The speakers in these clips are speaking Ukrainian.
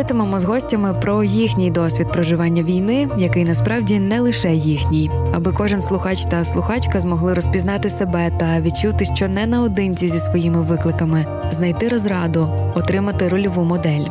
Говоритимемо з гостями про їхній досвід проживання війни, який насправді не лише їхній, аби кожен слухач та слухачка змогли розпізнати себе та відчути, що не наодинці зі своїми викликами, знайти розраду, отримати рольову модель.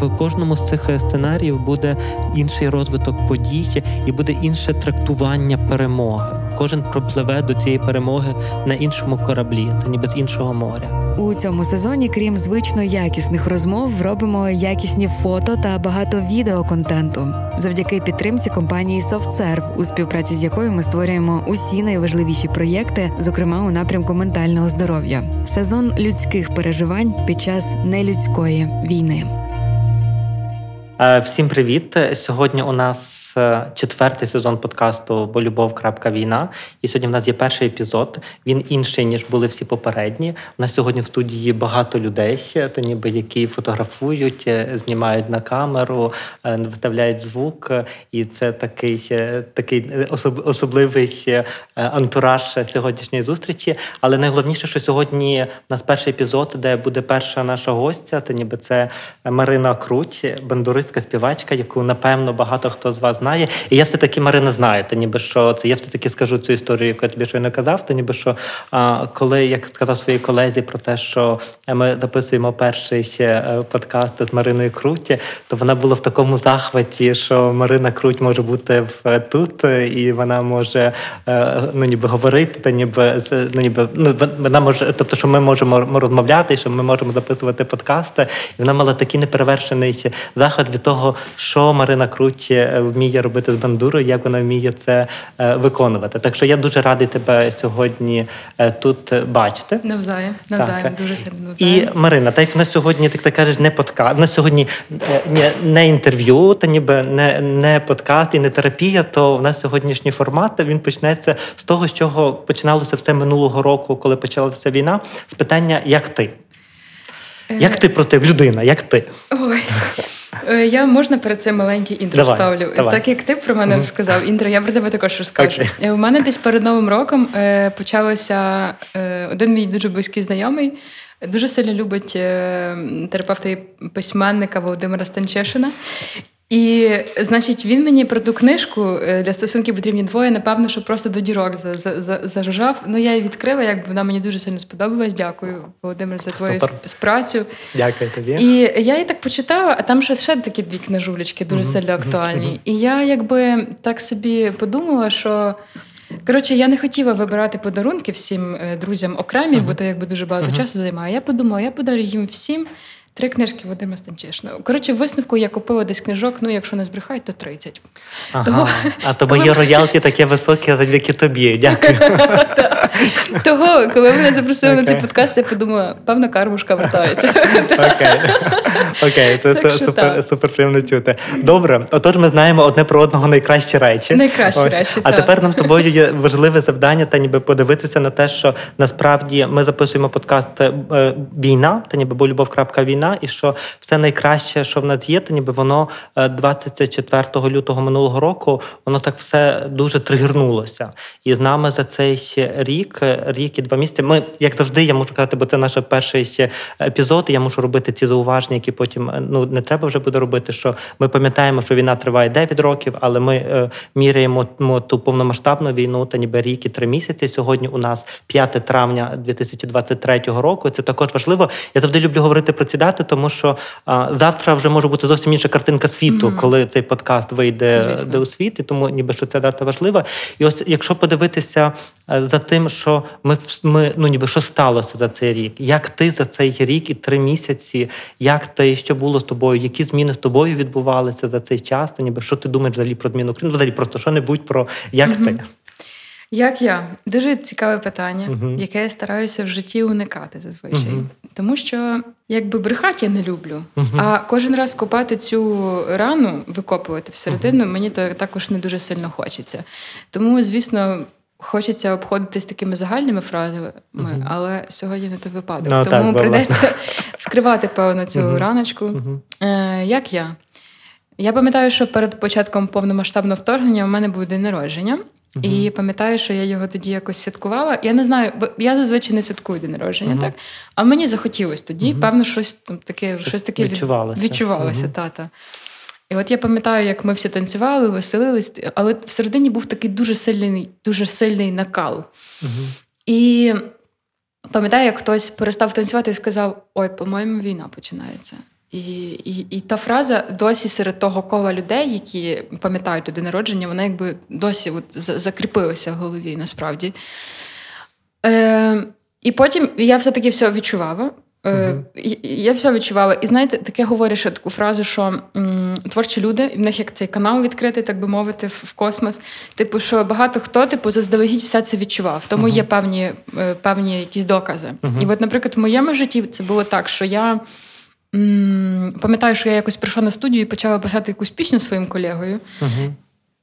В кожному з цих сценаріїв буде інший розвиток подій і буде інше трактування перемоги. Кожен пропливе до цієї перемоги на іншому кораблі, та ніби з іншого моря. У цьому сезоні, крім звично якісних розмов, робимо якісні фото та багато відеоконтенту завдяки підтримці компанії SoftServe, у співпраці з якою ми створюємо усі найважливіші проєкти, зокрема у напрямку ментального здоров'я. Сезон людських переживань під час нелюдської війни. Е, всім привіт! Сьогодні у нас е, четвертий сезон подкасту Бо любов. війна. І сьогодні в нас є перший епізод. Він інший ніж були всі попередні. У нас сьогодні в студії багато людей, та ніби які фотографують, е, знімають на камеру, виставляють звук. І це такий такий особливий антураж сьогоднішньої зустрічі. Але найголовніше, що сьогодні у нас перший епізод, де буде перша наша гостя, та ніби це Марина Круть, бандурист артистка, співачка, яку напевно багато хто з вас знає. І я все-таки Марина знаю, та ніби що це я все-таки скажу цю історію, яку я тобі щойно казав. Та ніби що а, коли я сказав своїй колезі про те, що ми записуємо перший е, подкаст з Мариною Круті, то вона була в такому захваті, що Марина Круть може бути в е, тут, і вона може е, ну ніби говорити, та ніби ну ніби ну вона може, тобто, що ми можемо розмовляти, що ми можемо записувати подкасти, і вона мала такий неперевершений захват від того, що Марина Круть е, вміє робити з бандурою, як вона вміє це е, виконувати. Так що я дуже радий тебе сьогодні е, тут бачити. Навзаєм, навзаєм, так. дуже сильно навзаєм. І Марина, так як в нас сьогодні, так ти кажеш, не подкаст, в нас сьогодні не, не інтерв'ю, та ніби не не подкаст і не терапія, то в нас сьогоднішній формат він почнеться з того, з чого починалося все минулого року, коли почалася війна, з питання як ти. Як ти проти людина? Як ти? Ой. Е, я можна перед цим маленький інтро давай, вставлю. Давай. Так як ти про мене розказав, інтро, я про тебе також розкажу. Okay. У мене десь перед новим роком е, почалося е, один мій дуже близький знайомий. Дуже сильно любить терапевта і письменника Володимира Станчешина. І, значить, він мені про ту книжку е, для стосунків потрібні двоє, напевно, що просто до дірок зажав. Ну, я її відкрила, як вона мені дуже сильно сподобалась. Дякую, Володимир, за твою спрацю. Дякую тобі. І я її так почитала, а там ще ще такі дві книжулечки дуже mm-hmm. сильно актуальні. Mm-hmm. І я якби так собі подумала, що. Коротше, я не хотіла вибирати подарунки всім е, друзям окремі, uh-huh. бо то якби дуже багато uh-huh. часу займає. Я подумала, я подарю їм всім Три книжки Вадима Станчишина. Коротше, в висновку я купила десь книжок, ну якщо не збрехають, то 30. Ага. Того, А то моє роялті таке високе завдяки тобі. Дякую. Того, коли мене запросили на цей подкаст, я подумала, певна кармушка вертається. Окей, Окей, це супер супер приємно чути. Добре, отож, ми знаємо одне про одного найкращі речі. Найкращі речі. А тепер нам з тобою є важливе завдання, та ніби подивитися на те, що насправді ми записуємо подкаст е, Війна, та ніби бо любов.війна війна, і що все найкраще, що в нас є, то ніби воно 24 е, лютого минулого року воно так все дуже тригернулося. І з нами за цей рік, е, рік і два місяці. Ми, як завжди, я можу казати, бо це наш перший епізод. і Я можу робити ці зауваження, які потім е, ну не треба вже буде робити. Що ми пам'ятаємо, що війна триває 9 років, але ми міряємо ту повномасштабну війну та ніби рік і три місяці. Сьогодні у нас 5 травня 2023 року. Це також важливо. Я завжди люблю говорити про ці дати, розмовляти, тому що а, завтра вже може бути зовсім інша картинка світу, mm-hmm. коли цей подкаст вийде де у світ, і тому ніби що ця дата важлива. І ось якщо подивитися е, за тим, що ми ми ну ніби що сталося за цей рік, як ти за цей рік і три місяці, як ти що було з тобою, які зміни з тобою відбувалися за цей час, то ніби що ти думаєш взагалі про зміну України? Взагалі просто що небудь про як mm-hmm. ти. Як я дуже цікаве питання, uh-huh. яке я стараюся в житті уникати зазвичай, uh-huh. тому що якби брехати я не люблю. Uh-huh. А кожен раз копати цю рану, викопувати всередину, мені то також не дуже сильно хочеться. Тому, звісно, хочеться обходитись такими загальними фразами, uh-huh. але сьогодні не той випадок. No, Тому так, прийдеться скривати, певно, цю uh-huh. раночку. Uh-huh. Е, Як я? Я пам'ятаю, що перед початком повномасштабного вторгнення у мене був день народження. Uh-huh. І пам'ятаю, що я його тоді якось святкувала. Я не знаю, бо я зазвичай не святкую день народження, uh-huh. так? А мені захотілося тоді, uh-huh. певно, щось там таке щось таке відчувалося. Відчувалося, тата. І от я пам'ятаю, як ми всі танцювали, веселились, але всередині був такий дуже сильний, дуже сильний накал. І пам'ятаю, як хтось перестав танцювати і сказав: Ой, по-моєму, війна починається. І і, і та фраза досі серед того кола людей, які пам'ятають туди народження, вона якби досі от закріпилася в голові насправді. Е, І потім я все-таки все відчувала. Е, Я все відчувала. І знаєте, таке говорять ще таку фразу, що м, творчі люди, в них як цей канал відкритий, так би мовити, в, в космос. Типу, що багато хто типу, заздалегідь все це відчував. Тому є певні е, певні якісь докази. І от, наприклад, в моєму житті це було так, що я. Пам'ятаю, що я якось прийшла на студію і почала писати якусь пісню своїм колегою. Uh-huh.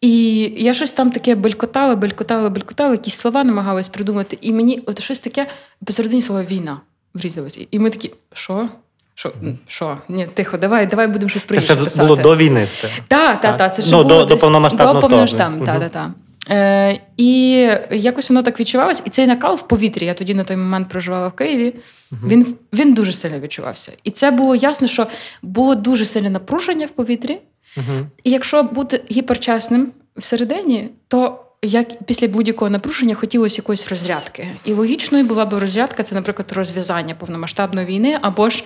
І я щось там таке белькотала, белькотала, белькотала, якісь слова намагалась придумати. І мені от щось таке посередині слова війна врізалось. І ми такі, що? Що? Що? Ні, тихо, давай, давай будемо щось про Це ще було до війни все. Так, так, так. Це ще ну, було до, десь, до повномасштабного. До повномасштабного, так, так, так. Е, І якось воно так відчувалось, і цей накал в повітрі. Я тоді на той момент проживала в Києві. uh Він він дуже сильно відчувався. І це було ясно, що було дуже сильне напруження в повітрі. uh І якщо бути гіперчасним всередині, то як після будь-якого напруження хотілося якоїсь розрядки. І логічною була б розрядка, це, наприклад, розв'язання повномасштабної війни або ж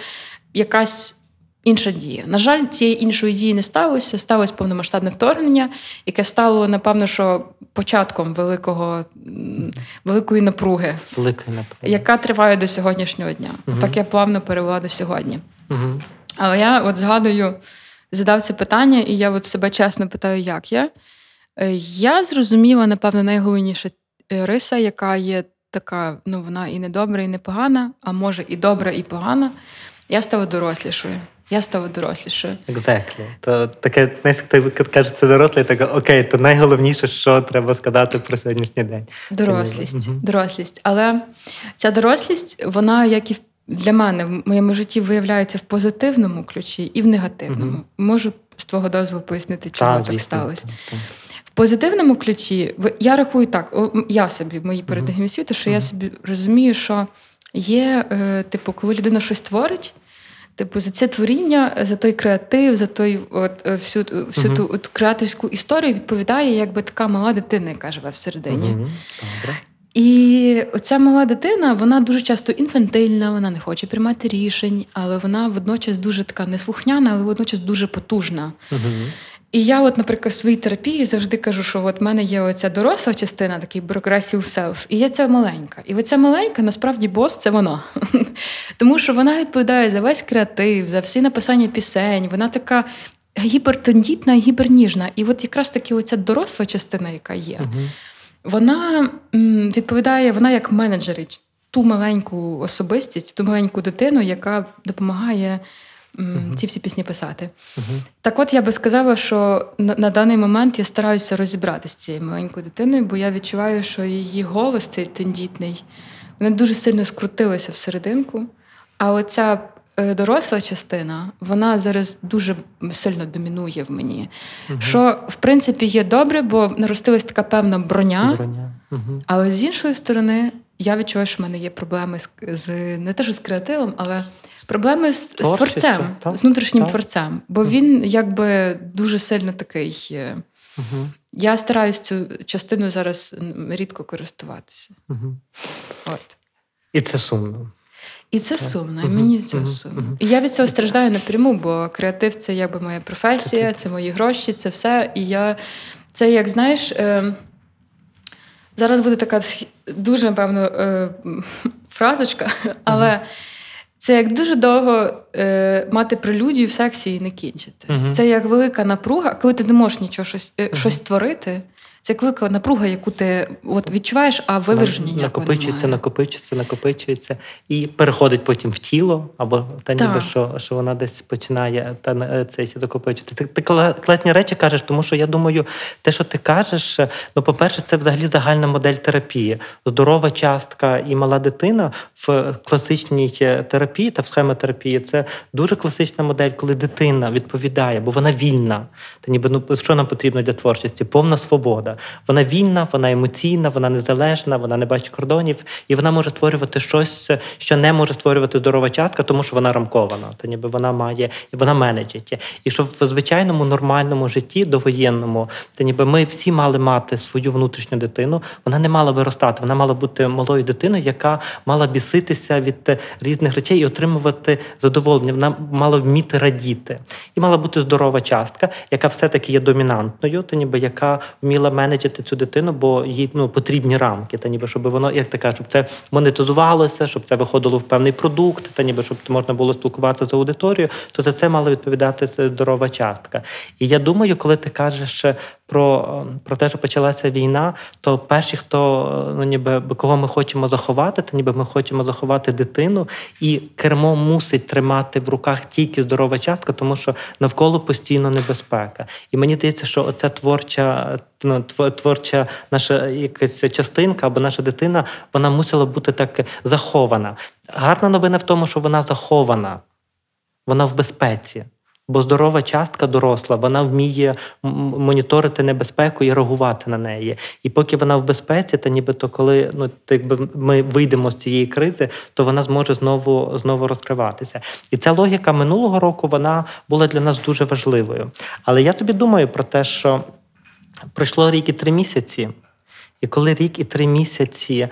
якась. Інша дія. На жаль, цієї іншої дії не сталося. Сталося повномасштабне вторгнення, яке стало, напевно, що початком великого, великої напруги, Великої напруги, яка триває до сьогоднішнього дня. Угу. Так я плавно перевела до сьогодні. Угу. Але я от згадую, задав це питання, і я от себе чесно питаю, як я. Е, я зрозуміла, напевно, найголовніша е, риса, яка є така, ну вона і не добра, і не погана, а може і добра, і погана. Я стала дорослішою. Я стала дорослішою. Exactly. То таке, знаєш, ти кажеш, це дорослий, так окей, то найголовніше, що треба сказати про сьогоднішній день. Дорослість. Угу. Дорослість. Але ця дорослість, вона, як і для мене, в моєму житті виявляється в позитивному ключі і в негативному. Угу. Можу з твого дозволу пояснити, чому так, так сталося. Так позитивному ключі, я рахую так, я собі в моїй передагімі світу, що я собі розумію, що є, е, типу, коли людина щось творить. Типу, за це творіння, за той креатив, за той от е, всю всю uh-huh. ту от креаторську історію відповідає якби така мала дитина, яка живе всередині. Uh-huh. І оця мала дитина, вона дуже часто інфантильна, вона не хоче приймати рішень, але вона водночас дуже така неслухняна, але водночас дуже потужна. І я, от, наприклад, в своїй терапії завжди кажу, що от в мене є оця доросла частина, такий progressive self, і є ця маленька. І оця маленька, насправді, бос це вона. Тому що вона відповідає за весь креатив, за всі написання пісень. Вона така гіпертендітна і гіперніжна. І от якраз таки оця доросла частина, яка є, вона відповідає, вона як менеджерить ту маленьку особистість, ту маленьку дитину, яка допомагає uh ці всі пісні писати. uh Так от я би сказала, що на, на даний момент я стараюся розібратися з цією маленькою дитиною, бо я відчуваю, що її голос цей тендітний, вона дуже сильно скрутилася всерединку. А оця е, доросла частина, вона зараз дуже сильно домінує в мені. uh Що, в принципі, є добре, бо наростилась така певна броня. броня. Але з іншої сторони, я відчуваю, що в мене є проблеми з, з не те, що з креативом, але проблеми з, з творцем, так? з внутрішнім так? творцем. Бо він якби дуже сильно такий. Угу. Я стараюсь цю частину зараз рідко користуватися. Угу. От. І це сумно. І це так. сумно, і мені це uh сумно. uh І я від цього страждаю напряму, бо креатив це якби моя професія, це мої гроші, це все. І я це, як знаєш, е, зараз буде така дуже, напевно, е, фразочка, але. uh це як дуже довго е, мати прелюдію в сексі і не кінчити. Uh-huh. Це як велика напруга, коли ти не можеш нічого щось uh-huh. щось створити. Це клика напруга, яку ти от відчуваєш, а виверження накопичується, накопичується, накопичується і переходить потім в тіло, або та ніби що що вона десь починає та е, цей накопичити. Ти, ти класні речі кажеш, тому що я думаю, те, що ти кажеш, ну по-перше, це взагалі загальна модель терапії. Здорова частка і мала дитина в класичній терапії та в схемотерапії це дуже класична модель, коли дитина відповідає, бо вона вільна. Та ніби ну що нам потрібно для творчості? Повна свобода. Вона вільна, вона емоційна, вона незалежна, вона не бачить кордонів, і вона може створювати щось, що не може створювати здорова частка, тому що вона рамкована. Та ніби вона має і вона менеджить. І що в звичайному нормальному житті довоєнному, та ніби ми всі мали мати свою внутрішню дитину. Вона не мала виростати, вона мала бути малою дитиною, яка мала біситися від різних речей і отримувати задоволення. Вона мала вміти радіти, і мала бути здорова частка, яка все-таки є домінантною, та ніби яка вміла менеджити цю дитину, бо їй ну потрібні рамки, та ніби щоб воно як така, щоб це монетизувалося, щоб це виходило в певний продукт, та ніби щоб можна було спілкуватися з аудиторією, то за це мала відповідати здорова частка. І я думаю, коли ти кажеш про про те, що почалася війна, то перші, хто ну ніби кого ми хочемо заховати, то ніби ми хочемо заховати дитину, і кермо мусить тримати в руках тільки здорова частка, тому що навколо постійно небезпека. І мені здається, що оця творча ну, творча наша якась частинка або наша дитина, вона мусила бути так захована. Гарна новина в тому, що вона захована, вона в безпеці. Бо здорова частка доросла, вона вміє моніторити небезпеку і реагувати на неї. І поки вона в безпеці, та нібито коли ну якби ми вийдемо з цієї кризи, то вона зможе знову знову розкриватися. І ця логіка минулого року вона була для нас дуже важливою. Але я собі думаю про те, що пройшло рік і три місяці. І коли рік і три місяці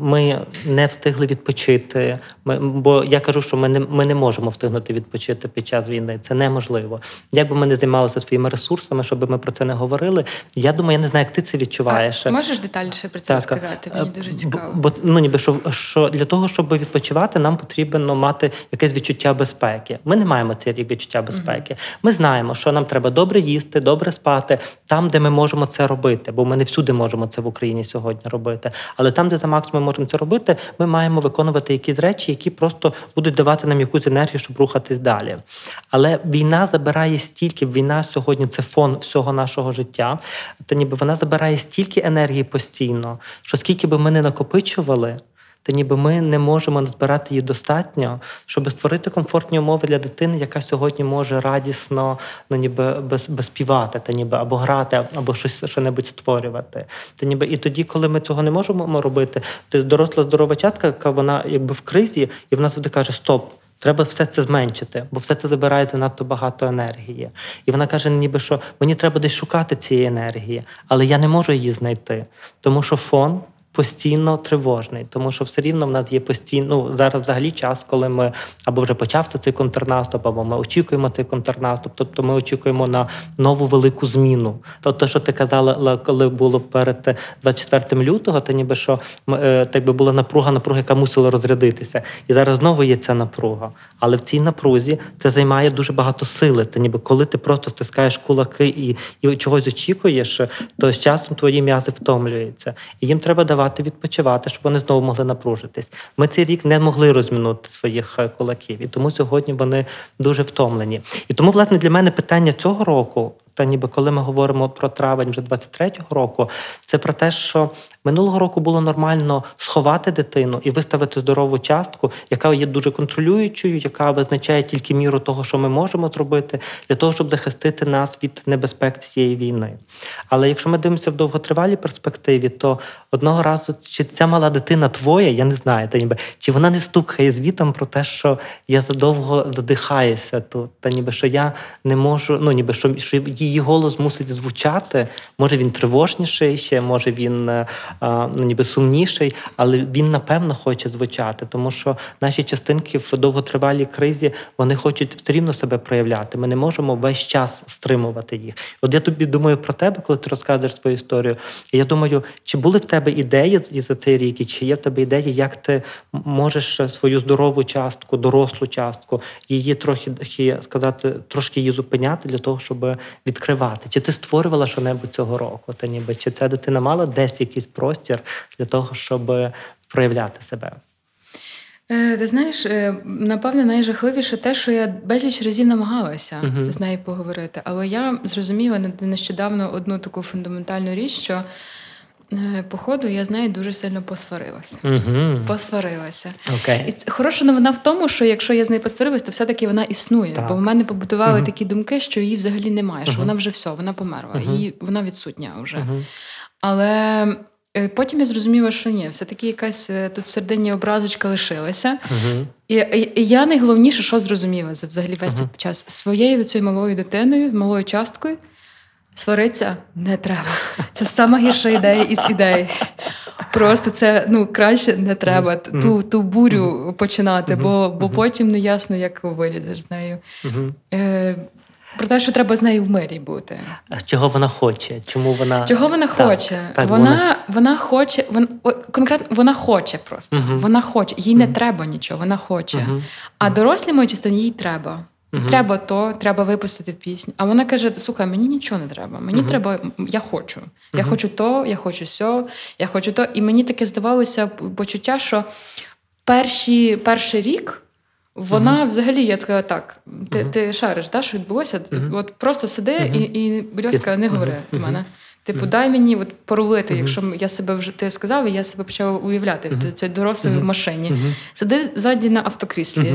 ми не встигли відпочити, ми, бо я кажу, що ми не ми не можемо встигнути відпочити під час війни. Це неможливо. Як би ми не займалися своїми ресурсами, щоб ми про це не говорили. Я думаю, я не знаю, як ти це відчуваєш. А Можеш детальніше про це так, розказати? Мені дуже цікаво. Бо ну ніби що що для того, щоб відпочивати, нам потрібно мати якесь відчуття безпеки. Ми не маємо цей рік відчуття безпеки. Угу. Ми знаємо, що нам треба добре їсти, добре спати там, де ми можемо це робити, бо ми не всюди можемо це в Україні сьогодні робити. Але там, де за максимум можемо це робити, ми маємо виконувати якісь речі, які просто будуть давати нам якусь енергію, щоб рухатись далі. Але війна забирає стільки, війна сьогодні це фон всього нашого життя. Та ніби вона забирає стільки енергії постійно, що скільки би ми не накопичували та ніби ми не можемо назбирати її достатньо, щоб створити комфортні умови для дитини, яка сьогодні може радісно ну, ніби без, без співати, та ніби або грати, або щось що-небудь створювати. Та ніби і тоді, коли ми цього не можемо робити, то доросла здорова чатка, яка вона якби в кризі, і вона завжди каже: Стоп. Треба все це зменшити, бо все це забирає занадто багато енергії. І вона каже, ніби що мені треба десь шукати цієї енергії, але я не можу її знайти, тому що фон постійно тривожний, тому що все рівно в нас є постійно ну, зараз взагалі час, коли ми або вже почався цей контрнаступ, або ми очікуємо цей контрнаступ. Тобто ми очікуємо на нову велику зміну. Тобто, що ти казала, коли було перед 24 лютого, то ніби що е, так би була напруга, напруга, яка мусила розрядитися. І зараз знову є ця напруга. Але в цій напрузі це займає дуже багато сили. Та ніби коли ти просто стискаєш кулаки і і чогось очікуєш, то з часом твої м'язи втомлюються. І їм треба давати давати відпочивати, щоб вони знову могли напружитись. Ми цей рік не могли розмінути своїх е, кулаків, і тому сьогодні вони дуже втомлені. І тому, власне, для мене питання цього року. Та ніби коли ми говоримо про травень вже 23-го року, це про те, що Минулого року було нормально сховати дитину і виставити здорову частку, яка є дуже контролюючою, яка визначає тільки міру того, що ми можемо зробити, для того, щоб захистити нас від небезпек цієї війни. Але якщо ми дивимося в довготривалій перспективі, то одного разу чи ця мала дитина твоя, я не знаю, та ніби чи вона не стукає звітом про те, що я задовго задихаюся тут, та ніби що я не можу, ну ніби що, що її голос мусить звучати, може він тривожніший ще, може він. Е, ну, ніби сумніший, але він напевно хоче звучати, тому що наші частинки в довготривалій кризі вони хочуть все рівно себе проявляти. Ми не можемо весь час стримувати їх. От я тобі думаю про тебе, коли ти розказуєш свою історію. Я думаю, чи були в тебе ідеї за цей рік, і чи є в тебе ідеї, як ти можеш свою здорову частку, дорослу частку, її трохи сказати, трошки її зупиняти для того, щоб відкривати. Чи ти створювала що-небудь цього року? Та ніби чи ця дитина мала десь якийсь простір для того, щоб проявляти себе? Е, ти знаєш, е, напевне, найжахливіше те, що я безліч разів намагалася uh-huh. з нею поговорити. Але я зрозуміла нещодавно одну таку фундаментальну річ, що походу я з нею дуже сильно посварилася. Uh-huh. Посварилася. Okay. І хороша новина в тому, що якщо я з нею посварилася, то все-таки вона існує. Так. Бо в мене побудували uh-huh. такі думки, що її взагалі немає, що вона вже все, вона померла, і вона відсутня вже. Але Е, потім я зрозуміла, що ні, все-таки якась е, тут всередині образочка лишилася. Uh-huh. І, і, і я найголовніше, що зрозуміла за взагалі весь uh-huh. час своєю цією малою дитиною, малою часткою сваритися не треба. Це сама гірша ідея із ідей. Просто це ну краще не треба ту ту бурю починати, бо бо потім не ясно, як вилізеш з нею. Е, про те, що треба з нею в мирі бути. А чого вона хоче? Чому вона чого вона так, хоче? Так, вона вона... вона хоче, вона конкретно вона хоче просто. Вона хоче, їй не треба нічого, вона хоче. А дорослі мої частині їй треба. Uh Треба то, треба випустити пісню. А вона каже: слухай, мені нічого не треба. Мені треба, я хочу. Я хочу то, я хочу сьо, я хочу то. І мені таке здавалося почуття, що перші, перший рік. Вона uh-huh. взагалі, я така, так, ти uh-huh. ти шариш, да, що відбулося? Uh-huh. От просто сиди і, і будь ласка, не говори до мене. Типу, дай мені от порулити, якщо я себе вже ти сказав, і я себе почала уявляти це дорослий в машині. Сиди ззаді на автокріслі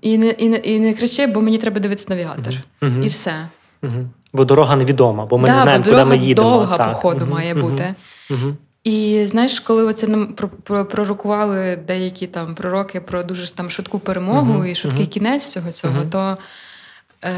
і не і не, і не кричи, бо мені треба дивитися навігатор. І все. Бо дорога невідома, бо ми да, не знаємо, куди ми їдемо. Довга так. походу має бути. І знаєш, коли оце нам пророкували деякі там пророки про дуже там швидку перемогу uh-huh, і швидкий uh-huh. кінець всього цього, uh-huh. то е,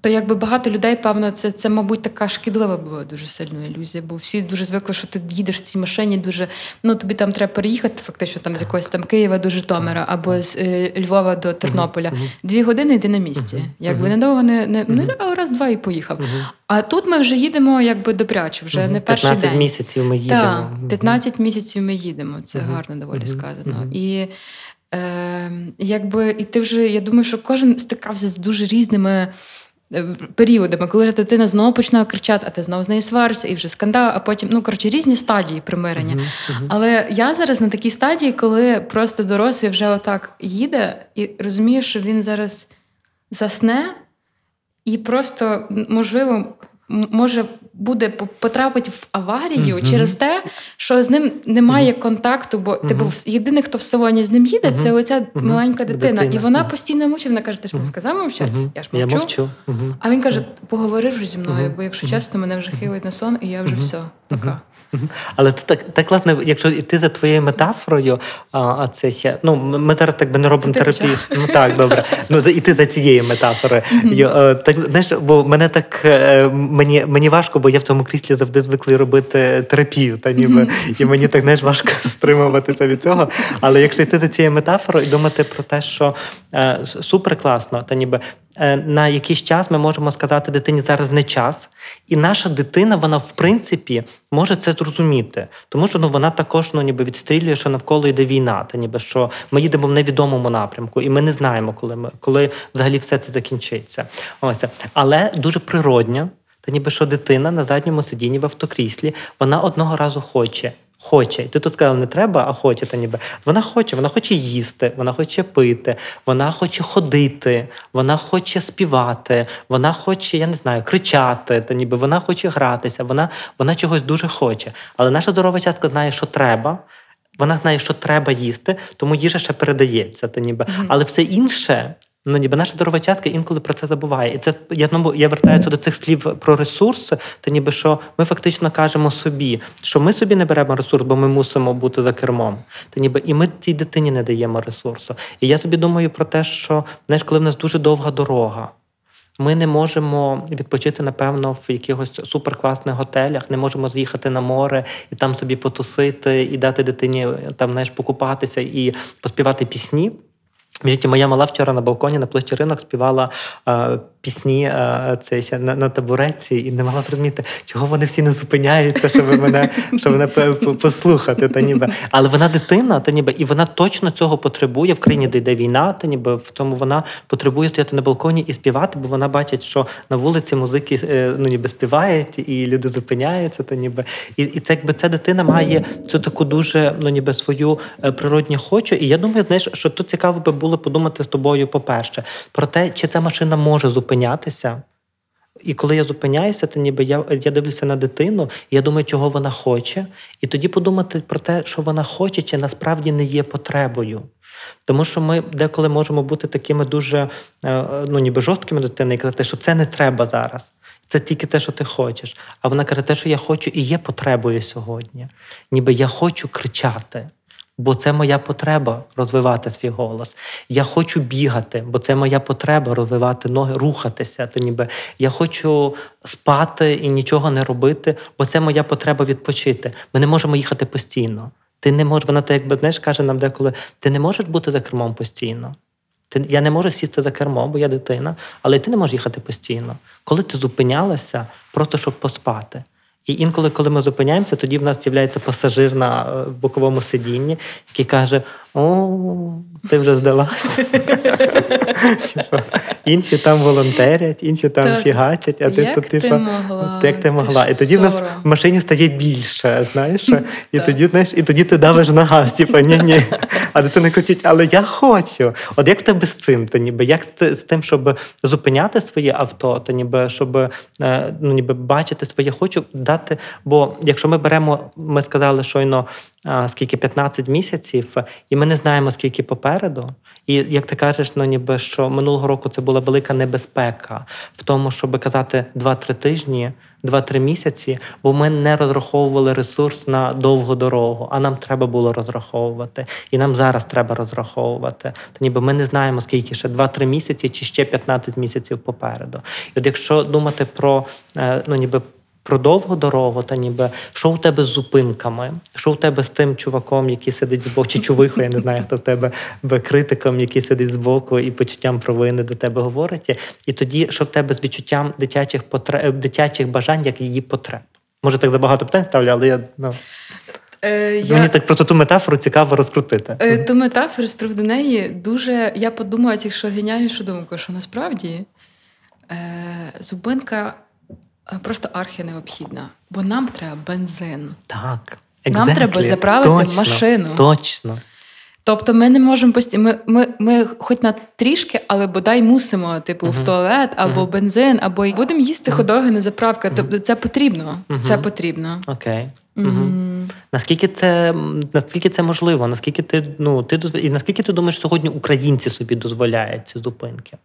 то якби багато людей, певно, це, це, мабуть, така шкідлива була дуже сильна ілюзія, бо всі дуже звикли, що ти їдеш в цій машині, дуже ну тобі там треба переїхати, фактично там з якогось там Києва до Житомира або з е, Львова до Тернополя. Дві години йди на місці. Якби недовго не не ну раз-два і поїхав. А тут ми вже їдемо, якби добряче, вже не перший 15 день. місяців ми їдемо. Так, 15 місяців ми їдемо. Це гарно доволі сказано. І е, якби і ти вже я думаю, що кожен стикався з дуже різними. Е, періодами, коли дитина знову починає кричати, а ти знову з нею сваришся, і вже скандал, а потім ну коротше різні стадії примирення. Uh-huh, uh-huh. Але я зараз на такій стадії, коли просто дорослий вже отак їде і розуміє, що він зараз засне, і просто можливо може буде потрапити в аварію mm-hmm. через те, що з ним немає mm-hmm. контакту, бо uh-huh. типу єдиний, хто в салоні з ним їде, це оця маленька дитина. дитина. І вона постійно мовчить. Вона каже: Ти ж мені сказав мовчати? Я ж мовчу. Я мовчу. А він каже: поговори вже зі мною, бо якщо чесно, мене вже хилить на сон, і я вже все. Пока. Але це так так класно, якщо йти за твоєю метафорою, а це ще ну ми зараз так би не робимо терапію. Ну так, добре. Ну іти за цією метафорою. Mm-hmm. Так знаєш, бо мене так е, мені мені важко, бо я в тому кріслі завжди звикли робити терапію, та ніби і мені так знаєш, важко стримуватися від цього. Але якщо йти за цією метафорою і думати про те, що е, супер класно, та ніби Е, на якийсь час ми можемо сказати дитині зараз не час, і наша дитина, вона в принципі може це зрозуміти, тому що ну вона також ну ніби відстрілює, що навколо йде війна, та ніби що ми їдемо в невідомому напрямку, і ми не знаємо, коли ми коли взагалі все це закінчиться. Ось але дуже природньо. Та ніби що дитина на задньому сидінні в автокріслі, вона одного разу хоче Хоче. Ти тут сказала, не треба, а хоче та ніби. Вона хоче, вона хоче їсти, вона хоче пити, вона хоче ходити, вона хоче співати, вона хоче, я не знаю, кричати, та ніби вона хоче гратися, вона вона чогось дуже хоче. Але наша здорова частка знає, що треба. Вона знає, що треба їсти, тому їжа ще передається. Та ніби. Mm-hmm. Але все інше Ну, ніби наша здорова частка інколи про це забуває. І це я ну, я вертаюся до цих слів про ресурси, та ніби що ми фактично кажемо собі, що ми собі не беремо ресурс, бо ми мусимо бути за кермом. Та ніби і ми цій дитині не даємо ресурсу. І я собі думаю про те, що знаєш, коли в нас дуже довга дорога. Ми не можемо відпочити, напевно, в якихось суперкласних готелях, не можемо з'їхати на море і там собі потусити, і дати дитині там знаєш, покупатися і поспівати пісні. Між моя мала вчора на балконі на площі ринок співала е, пісні е, це на, на табуреці, і не могла зрозуміти, чого вони всі не зупиняються, щоб мене щоб мене послухати. Та ніби. Але вона дитина, та ніби, і вона точно цього потребує в країні, де йде війна, та ніби в тому вона потребує стояти на балконі і співати, бо вона бачить, що на вулиці музики е, ну, ніби співають, і люди зупиняються. Та ніби. І і це якби ця дитина має цю таку дуже ну, ніби свою е, природню хочу. І я думаю, знаєш, що тут цікаво би було подумати з тобою, по-перше, про те, чи ця машина може зупинятися. І коли я зупиняюся, то ніби я я дивлюся на дитину, і я думаю, чого вона хоче, і тоді подумати про те, що вона хоче, чи насправді не є потребою. Тому що ми деколи можемо бути такими дуже е, ну, ніби жорсткими дитини і казати, що це не треба зараз. Це тільки те, що ти хочеш. А вона каже, те, що я хочу, і є потребою сьогодні. Ніби я хочу кричати бо це моя потреба розвивати свій голос. Я хочу бігати, бо це моя потреба розвивати ноги, рухатися. То ніби я хочу спати і нічого не робити, бо це моя потреба відпочити. Ми не можемо їхати постійно. Ти не можеш, вона так якби знаєш, каже нам деколи: ти не можеш бути за кермом постійно. Ти, Я не можу сісти за кермо, бо я дитина, але ти не можеш їхати постійно. Коли ти зупинялася, просто щоб поспати. І інколи, коли ми зупиняємося, тоді в нас з'являється пасажир на е, боковому сидінні, який каже: О, ти вже здалася. Інші там волонтерять, інші там фігачать, а ти тут типу, як ти могла. І тоді в нас в машині стає більше, знаєш, і тоді знаєш, і тоді ти давиш на газ, типу, ні-ні. А дитина кричить, але я хочу. От як в тебе з цим? То ніби як з тим, щоб зупиняти своє авто, то ніби щоб е, ну, ніби бачити своє хочу дати. Бо якщо ми беремо, ми сказали щойно скільки 15 місяців, і ми не знаємо, скільки попереду. І як ти кажеш, ну ніби що минулого року це була велика небезпека в тому, щоб казати 2-3 тижні, 2-3 місяці, бо ми не розраховували ресурс на довгу дорогу, а нам треба було розраховувати. І нам зараз треба розраховувати. То ніби ми не знаємо, скільки ще 2-3 місяці чи ще 15 місяців попереду. І от якщо думати про е, ну ніби про довгу дорогу, та ніби що у тебе з зупинками, що у тебе з тим чуваком, який сидить збоку, чи чувихою, я не знаю, хто в тебе критиком, який сидить збоку і почуттям провини до тебе говорить. І тоді, що в тебе з відчуттям дитячих потреб, дитячих бажань, як її потреб. Може, так забагато питань ставлю, але я ну. Е, я... Мені так просто ту метафору цікаво розкрутити. Е, ту метафору з приводу неї дуже я подумала, якщо геніальнішу думку, що насправді е, зупинка просто архі необхідна, бо нам треба бензин. Так. Exactly. Нам треба заправити точно, машину. Точно. Тобто ми не можемо постійно. Ми, ми, ми хоч на трішки, але бодай мусимо, типу, uh-huh. в туалет або uh-huh. бензин, або будемо їсти uh-huh. ходоги на заправка. Тобто це потрібно. Це потрібно. Окей. Okay. Наскільки це наскільки це можливо? Наскільки ти ну ти і наскільки ти думаєш, сьогодні українці собі дозволяють ці зупинки?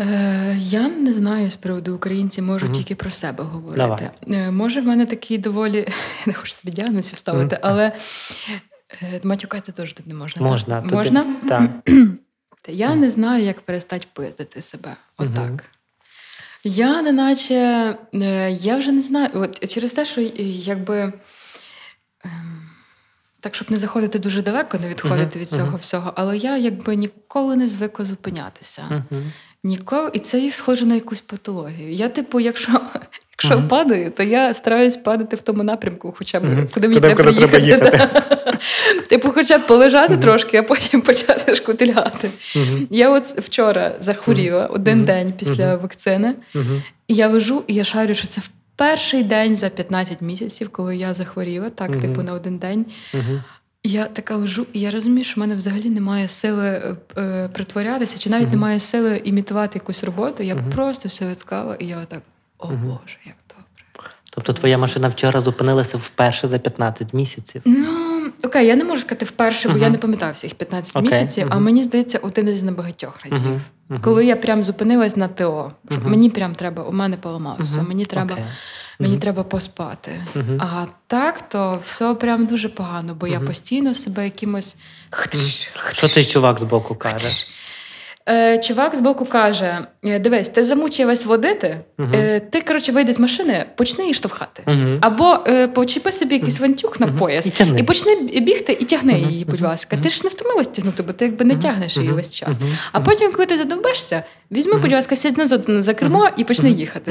Е, Я не знаю з приводу українців, можу угу. тільки про себе говорити. Давай. Е, Може, в мене такий доволі не хочу собі діагнозів ставити, угу. але е, матюкати теж тут не можна. Можна. Так? Можна? Так. Я не знаю, як перестати пиздити себе. Отак. Я неначе е, я вже не знаю. От через те, що якби. Ем, так, щоб не заходити дуже далеко, не відходити uh-huh, від цього uh-huh. всього, але я якби ніколи не звикла зупинятися. Uh-huh. Ніколи, і це схоже на якусь патологію. Я, типу, якщо якщо uh-huh. падаю, то я стараюсь падати в тому напрямку, хоча б uh-huh. куди мені куди, треба, куди їхати. треба їхати. Типу, хоча б полежати uh-huh. трошки, а потім почати шкутильгати. Я от вчора захворіла один день після вакцини, і я лежу, і я шарю, що це в перший день за 15 місяців, коли я захворіла, так, типу, на один день. Я така лежу, і я розумію, що в мене взагалі немає сили е, е притворятися, чи навіть uh-huh. немає сили імітувати якусь роботу. Я uh-huh. просто все відклала, і я отак, о uh-huh. Боже, як добре. Тобто твоя машина вчора зупинилася вперше за 15 місяців? Ну, окей, я не можу сказати вперше, бо я не пам'ятав всіх 15 okay. місяців, а мені здається, один із небагатьох разів. Коли я прям зупинилась на ТО, мені прям треба, у мене поламався, мені треба. Okay мені треба поспати. А так, то все прям дуже погано, бо я постійно себе якимось. Що цей чувак з боку каже? Е, Чувак збоку каже: «Е, Дивись, ти замучилась водити, е, ти коротше вийди з машини, почни її штовхати. Або е, почепи собі якийсь вантюг на пояс І і почни бігти і тягни її, будь ласка. Ти ж не втомилась тягнути, бо ти якби не тягнеш її весь час. А потім, коли ти задовбешся, візьми, будь ласка, сядь назад за кермо і почни їхати.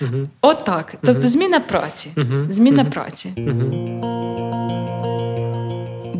Мгм. От так. Тобто зміна праці. Зміна праці.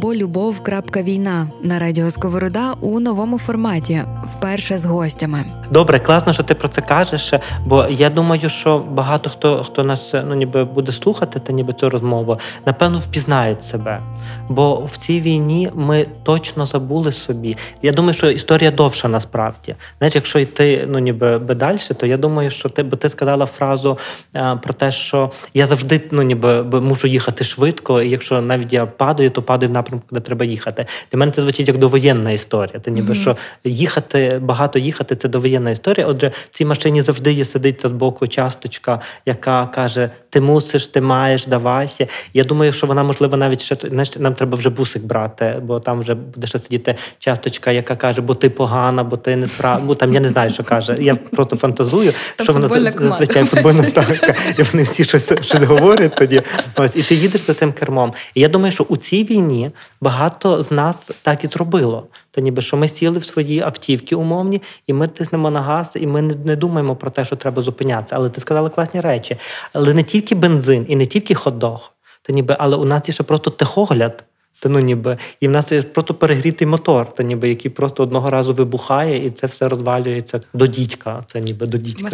Мгм. Бо любов. війна на радіо Сковорода у новому форматі, вперше з гостями. Добре, класно, що ти про це кажеш. Бо я думаю, що багато хто хто нас ну ніби буде слухати, та ніби цю розмову, напевно, впізнають себе. Бо в цій війні ми точно забули собі. Я думаю, що історія довша насправді. Знаєш, якщо йти ну ніби би далі, то я думаю, що ти бо ти сказала фразу а, про те, що я завжди ну ніби би мушу їхати швидко, і якщо навіть я падаю, то падаю в напрямку, де треба їхати. Для мене це звучить як довоєнна історія. Ти ніби Мгм. що їхати, багато їхати це довоєнна історія. Отже, в цій машині завжди є сидить з боку часточка, яка каже: Ти мусиш, ти маєш, давайся. Я думаю, що вона можливо навіть ще знаєш, нам треба вже бусик брати, бо там вже буде ще сидіти часточка, яка каже, бо ти погана, бо ти не справ... бо там я не знаю, що каже. Я просто фантазую, Там що вона зазвичай футбольна так, і вони всі щось, щось говорять тоді. Ось і ти їдеш за тим кермом. І я думаю, що у цій війні багато з нас так і зробило. Та ніби що ми сіли в свої автівки умовні, і ми тиснемо на газ, і ми не, думаємо про те, що треба зупинятися. Але ти сказала класні речі. Але не тільки бензин і не тільки ходох. Та ніби, але у нас є ще просто техогляд. Та ну ніби, і в нас є просто перегрітий мотор, та ніби який просто одного разу вибухає, і це все розвалюється до дідька. Це ніби до дідька.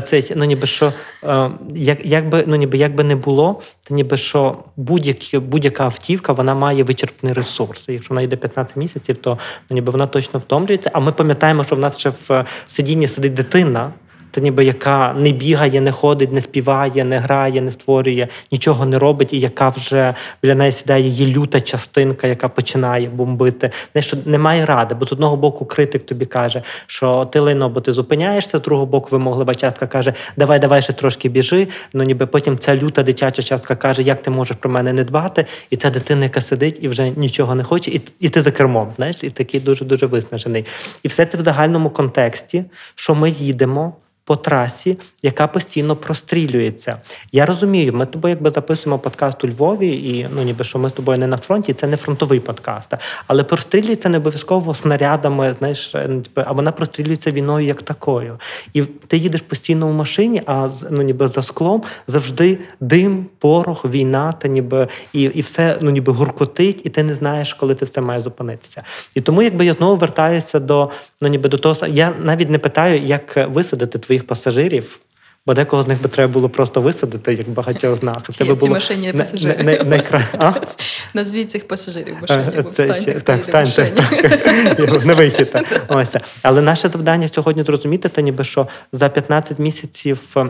Це ну ніби що е, як, як би ну ніби як би не було, то ніби що будь-які будь-яка автівка вона має вичерпний ресурс. І Якщо вона йде 15 місяців, то ну, ніби вона точно втомлюється. А ми пам'ятаємо, що в нас ще в сидінні сидить дитина. Та ніби яка не бігає, не ходить, не співає, не грає, не створює, нічого не робить, і яка вже біля неї сідає її люта частинка, яка починає бомбити. Знаєш, що немає ради, бо з одного боку критик тобі каже, що ти лайно, бо ти зупиняєшся, з другого боку вимоглива частка каже, давай, давай ще трошки біжи. Ну ніби потім ця люта дитяча частка каже, як ти можеш про мене не дбати, і ця дитина, яка сидить і вже нічого не хоче, і, і ти за кермом, знаєш, і такий дуже дуже виснажений. І все це в загальному контексті, що ми їдемо по трасі, яка постійно прострілюється. Я розумію, ми тобою якби записуємо подкаст у Львові, і ну ніби що ми з тобою не на фронті, це не фронтовий подкаст. Але прострілюється не обов'язково снарядами, знаєш, е, ну, типу, а вона прострілюється війною як такою. І ти їдеш постійно в машині, а ну ніби за склом завжди дим, порох, війна, та ніби і, і все ну ніби гуркотить, і ти не знаєш, коли це все має зупинитися. І тому, якби я знову вертаюся до ну ніби до того, я навіть не питаю, як висадити твоїх пасажирів. Бо декого з них би треба було просто висадити, як багатьох з нас. Чи є в машині не- пасажири? не- не- найкра- А? Назвіть цих пасажирів в машині, бо Е, Це встаньте, так, встаньте, так. на вихід. Ось. Але наше завдання сьогодні зрозуміти, та ніби що за 15 місяців е,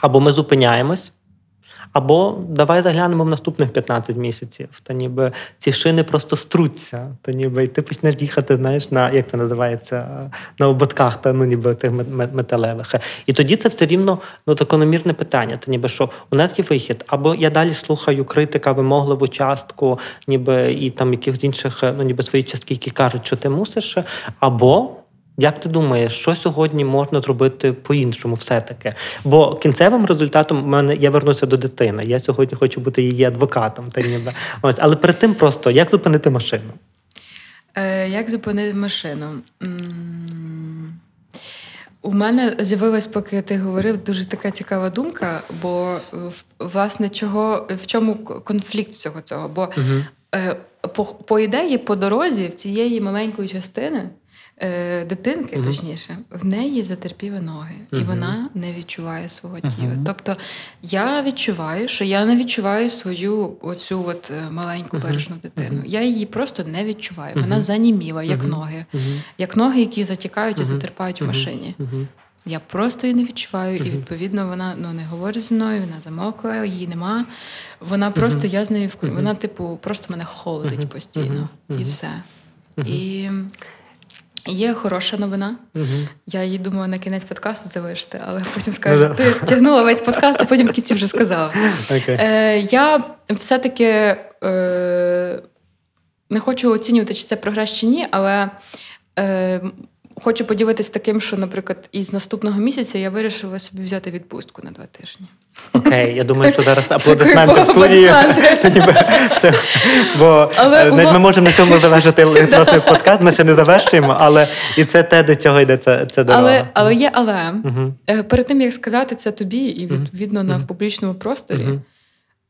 або ми зупиняємось, або давай заглянемо в наступних 15 місяців. Та ніби ці шини просто струться. Та ніби і ти почнеш їхати, знаєш, на як це називається, на ободках, та ну ніби тих мет- мет- металевих. І тоді це все рівно ну, закономірне питання. Та ніби що у нас є вихід, або я далі слухаю критика, вимогливу частку, ніби і там якихось інших, ну ніби свої частки, які кажуть, що ти мусиш, або. Як ти думаєш, що сьогодні можна зробити по-іншому, все-таки? Бо кінцевим результатом в мене я вернуся до дитини. Я сьогодні хочу бути її адвокатом. Та ніби ось, але перед тим просто як зупинити машину? Е, Як зупинити машину? У мене з'явилась, поки ти говорив, дуже така цікава думка, бо е, власне чого в чому конфлікт всього цього? Бо Угу. е, по, по ідеї, по дорозі в цієї маленької частини. Е, Дитинки, Мгм. точніше, в неї затерпіли ноги, і вона не відчуває свого тіла. Тобто я відчуваю, що я не відчуваю свою оцю от е, маленьку бережну дитину. Я її просто не відчуваю. Вона заніміла, як ноги, як ноги, які затікають і затерпають в машині. Я просто її не відчуваю, і відповідно вона ну не говорить зі мною, вона замовкла, її нема. Вона просто я з нею Мгм. Вона, типу, просто мене холодить постійно, і все. І є хороша новина. Угу. Я її думаю на кінець подкасту залишити, але потім скажу, Ну да. ти тягнула весь подкаст, а потім в кінці вже сказала. Okay. Е, я все-таки е, не хочу оцінювати, чи це прогрес чи ні, але Е, Хочу поділитися таким, що, наприклад, із наступного місяця я вирішила собі взяти відпустку на два тижні. Окей, я думаю, що зараз аплодисменти в студії. Тоді все. Бо але, ми можемо на цьому завершити нотний подкаст, ми ще не завершуємо, але і це те, до чого йде це, це дорога. Але але є але. Угу. Перед тим, як сказати це тобі, і відповідно угу. на публічному просторі, угу.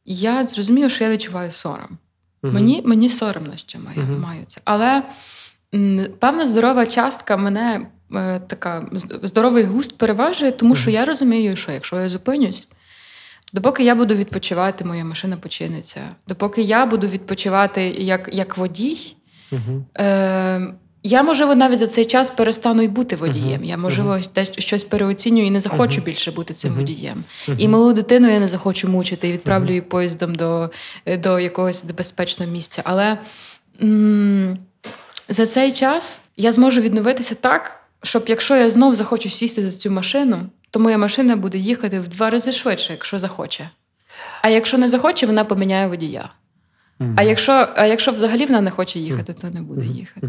я зрозуміла, що я відчуваю сором. Мені мені соромно, що маю, маю це. Але певна здорова частка мене е, така здоровий густ переважує, тому що я розумію, що якщо я зупинюсь, допоки я буду відпочивати, моя машина починиться. Допоки я буду відпочивати як як водій, е, я, можливо, навіть за цей час перестану й бути водієм. Я, можливо, десь щось переоцінюю і не захочу більше бути цим водієм. І малу дитину я не захочу мучити і відправлю її поїздом до до якогось безпечного місця. Але. М- за цей час я зможу відновитися так, щоб якщо я знов захочу сісти за цю машину, то моя машина буде їхати в два рази швидше, якщо захоче. А якщо не захоче, вона поміняє водія. Mm-hmm. А якщо а якщо взагалі вона не хоче їхати, то не буде їхати.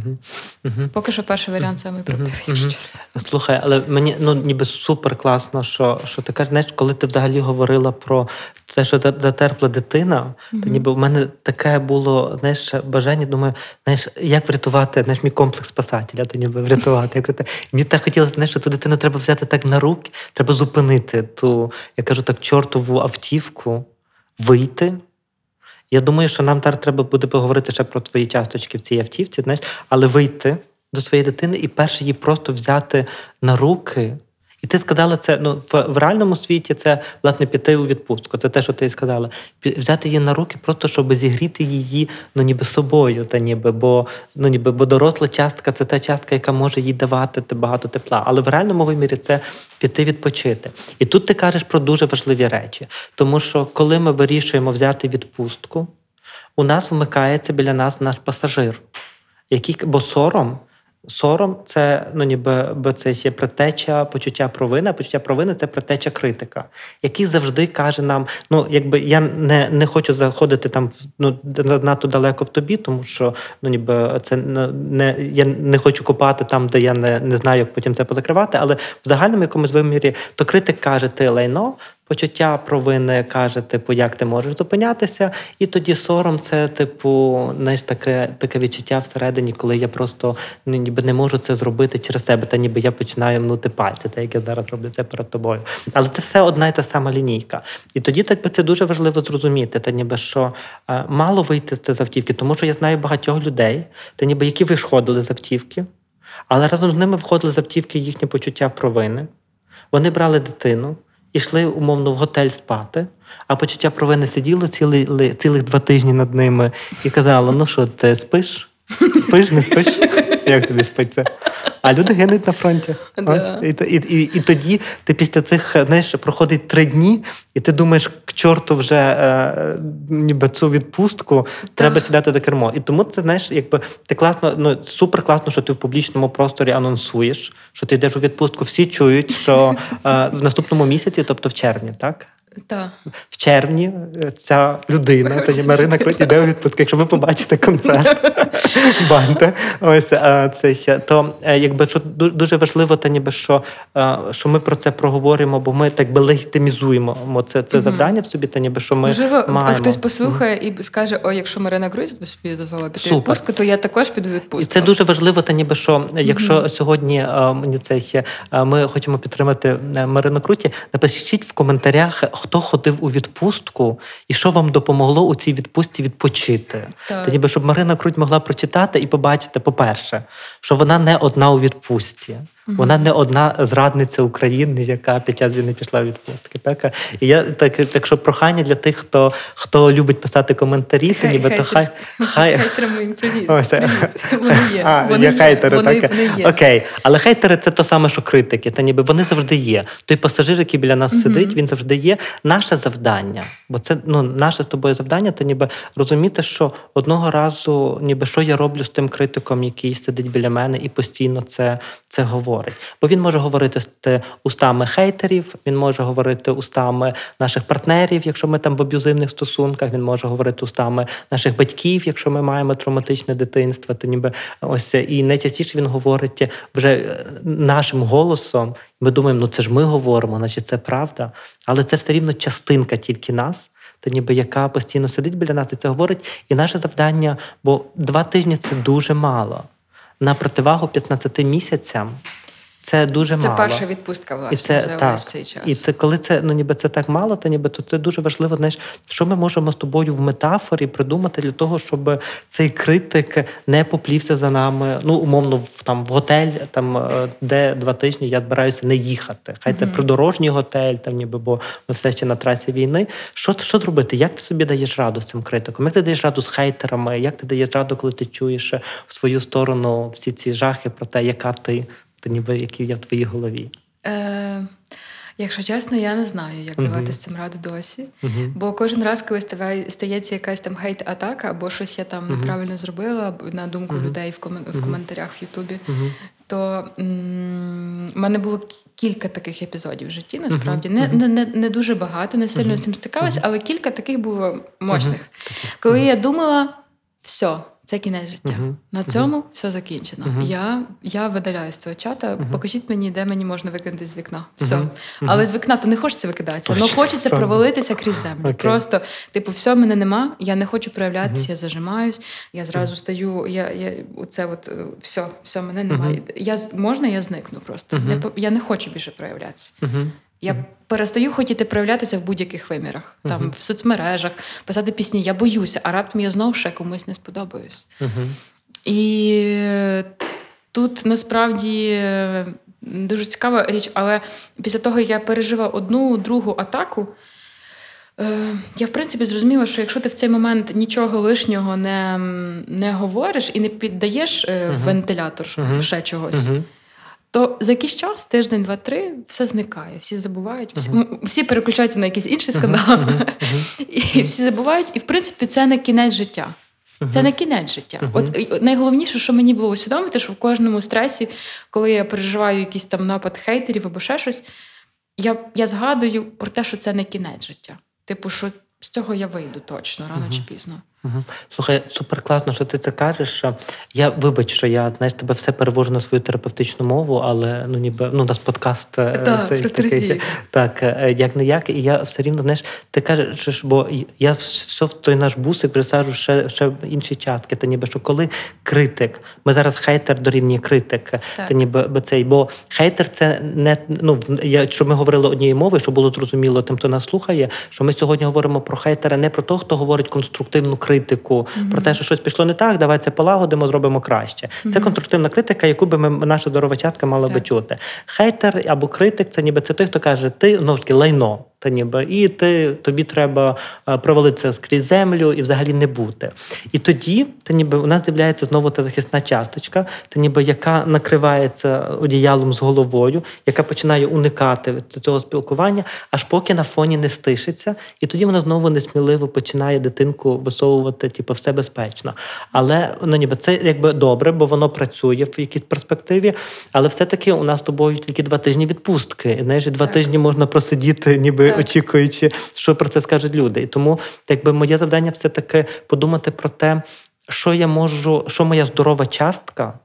Mm-hmm. Поки що перший варіант саме правдивий. Mm-hmm. Слухай, але мені ну ніби супер класно, що що ти кажеш, знаєш, коли ти взагалі говорила про те, що затерпла дитина, то ніби в мене таке було знаєш, бажання, думаю, знаєш, як врятувати знаєш, мій комплекс спасателя, то ніби врятувати. Як Мені так хотілося, знаєш, що ту дитину треба взяти так на руки, треба зупинити ту, я кажу так, чортову автівку, вийти. Я думаю, що нам зараз треба буде поговорити ще про твої часточки в цій автівці, знаєш, але вийти до своєї дитини і перше її просто взяти на руки. І ти сказала це ну, в, в реальному світі це власне піти у відпустку. Це те, що ти сказала. Взяти її на руки, просто щоб зігріти її ну, ніби собою, та ніби, бо ну, ніби, бо доросла частка це та частка, яка може їй давати багато тепла. Але в реальному вимірі це піти відпочити. І тут ти кажеш про дуже важливі речі. Тому що коли ми вирішуємо взяти відпустку, у нас вмикається біля нас наш пасажир, який бо сором. Сором це ну ніби бо це ще притеча почуття провини. Почуття провини це притеча критика, який завжди каже нам: ну якби я не не хочу заходити там ну надто далеко в тобі, тому що ну ніби це не я не хочу копати там, де я не не знаю, як потім це позакривати. Але в загальному якомусь вимірі то критик каже, ти лайно, почуття провини каже, типу, як ти можеш зупинятися, і тоді сором це, типу, знаєш, таке таке відчуття всередині, коли я просто ну, ніби не можу це зробити через себе, та ніби я починаю мнути пальці, так як я зараз роблю це перед тобою. Але це все одна і та сама лінійка. І тоді так це дуже важливо зрозуміти, та ніби що а, мало вийти з автівки, тому що я знаю багатьох людей, та ніби які виходили з автівки, але разом з ними входили з автівки їхнє почуття провини. Вони брали дитину ішли умовно в готель спати, а почуття провини сиділо цілий, цілих два тижні над ними і казало: ну що, ти спиш? Спиш, не спиш? Як тобі спиться? А люди гинуть на фронті. Ось. І, і, і, і тоді ти після цих знаєш, проходить три дні, і ти думаєш, к чорту вже е, ніби цю відпустку треба сідати до кермо. І тому це знаєш, якби ти класно, ну супер класно, що ти в публічному просторі анонсуєш, що ти йдеш у відпустку. Всі чують, що е, в наступному місяці, тобто в червні, так? Так. В червні е, ця людина, тоді Марина Круть іде у відпустку. Якщо ви побачите концерт банди, ось е, це ще то е, якби що дуже важливо, та ніби що що ми про це проговоримо, бо ми так би легітимізуємо це це завдання в собі, та ніби що ми Можливо, маємо. хтось послухає і скаже: О, якщо Марина Круть до собі дозволила піти Супер. відпустку, то я також піду відпустку. І це дуже важливо, та ніби що, якщо сьогодні мені це ще ми хочемо підтримати Марину Круті, напишіть в коментарях хто ходив у відпустку і що вам допомогло у цій відпустці відпочити. Так. Та ніби щоб Марина Круть могла прочитати і побачити, по-перше, що вона не одна у відпустці. Вона не одна зрадниця України, яка під час війни пішла в відпустки. Так? І я так, так що прохання для тих, хто хто любить писати коментарі, то ніби то хай хай привіт. Вони є. А, вони є хейтери, вони, так? Вони є. Окей. Але хейтери це то саме, що критики. Та ніби вони завжди є. Той пасажир, який біля нас uh сидить, він завжди є. Наше завдання, бо це ну, наше з тобою завдання, та ніби розуміти, що одного разу, ніби що я роблю з тим критиком, який сидить біля мене і постійно це, це говорить. Бо він може говорити устами хейтерів, він може говорити устами наших партнерів, якщо ми там в аб'юзивних стосунках, він може говорити устами наших батьків, якщо ми маємо травматичне дитинство, то ніби ось і найчастіше він говорить вже е, нашим голосом. Ми думаємо, ну це ж ми говоримо, значить це правда, але це все рівно частинка тільки нас та ніби яка постійно сидить біля нас і це говорить. І наше завдання, бо два тижні це дуже мало. На противагу 15 місяцям це дуже це мало. Це перша відпустка власне, і це, за так. весь цей час. І це коли це ну ніби це так мало, то ніби то це дуже важливо. Знаєш, що ми можемо з тобою в метафорі придумати для того, щоб цей критик не поплівся за нами. Ну, умовно, в там в готель, там е, де два тижні я збираюся не їхати. Хай це mm-hmm. придорожній готель, там ніби бо ми все ще на трасі війни. Що що зробити? Як ти собі даєш раду з цим критиком? Як ти даєш раду з хейтерами? Як ти даєш раду, коли ти чуєш в свою сторону всі ці жахи про те, яка ти? То ніби які є в твоїй голові? Е, Якщо чесно, я не знаю, як uh-huh. давати з цим раду досі. Uh-huh. Бо кожен раз, коли стається якась там хейт-атака, або щось я там uh-huh. неправильно зробила, на думку людей в ком- в коментарях в Ютубі, то в м- мене було кілька таких епізодів в житті. Насправді не не, не, не дуже багато, не сильно з цим стикалась, але кілька таких було мощних. Коли я думала, все. Це кінець життя. Uh-huh. На цьому uh-huh. все закінчено. Uh-huh. Я я видаляю з цього чата. Покажіть мені, де мені можна викинути з вікна. Все. Але з вікна то не хочеться викидатися, але хочеться провалитися крізь землю. Okay. Просто, типу, все мене нема, я не хочу проявлятися, я зажимаюсь, я зразу стаю. Я, я, оце от, все, все, мене немає. Я, Можна, я зникну просто. Не, я не хочу більше проявлятися. Я перестаю хотіти проявлятися в будь-яких вимірах, uh-huh. в соцмережах, писати пісні. Я боюся, а раптом я знову ще комусь не сподобаюсь. Uh-huh. І тут насправді дуже цікава річ, але після того, як я пережила одну другу атаку. Е, я, в принципі, зрозуміла, що якщо ти в цей момент нічого лишнього не не говориш і не піддаєш uh-huh. вентилятор uh-huh. ще чогось, uh-huh то за якийсь час, тиждень, два-три, все зникає, всі забувають, всі uh-huh. всі переключаються на якийсь інший скандал, uh-huh. Uh-huh. і всі забувають. І в принципі, це не кінець життя. Це не кінець життя. От найголовніше, що мені було усвідомити, що в кожному стресі, коли я переживаю якийсь там напад хейтерів або ще щось, я я згадую про те, що це не кінець життя. Типу, що з цього я вийду точно рано чи пізно. Угу. Слухай, супер класно, що ти це кажеш. Я вибач, що я знаєш, тебе все перевожу на свою терапевтичну мову, але ну ніби ну у нас подкаст да, цей, такий, так, е, як не як, і я все рівно знаєш, ти кажеш, бо я все в той наш бусик присаджу ще ще інші чатки. Та ніби що коли критик, ми зараз хейтер дорівнює критик, та ніби цей, бо хейтер це не ну я що ми говорили однією мовою, щоб було зрозуміло тим, хто нас слухає, що ми сьогодні говоримо про хейтера не про того, хто говорить конструктивну критику критику mm-hmm. про те, що щось пішло не так, давай це полагодимо, зробимо краще. Mm-hmm. Це конструктивна критика, яку би ми наша здорова чатка мала так. би чути. Хейтер або критик це ніби це той, хто каже, ти ну таки лайно. Та ніби і ти тобі треба провалитися скрізь землю і взагалі не бути. І тоді та ніби у нас з'являється знову та захисна часточка, та ніби яка накривається одіялом з головою, яка починає уникати цього спілкування, аж поки на фоні не стишиться, і тоді вона знову несміливо починає дитинку висовувати, типу, все безпечно. Але ну ніби це якби добре, бо воно працює в якійсь перспективі. Але все-таки у нас з тобою тільки два тижні відпустки. І знаєш, два так. тижні можна просидіти, ніби так. очікуючи, що про це скажуть люди. І тому, якби моє завдання, все таки подумати про те, що я можу, що моя здорова частка.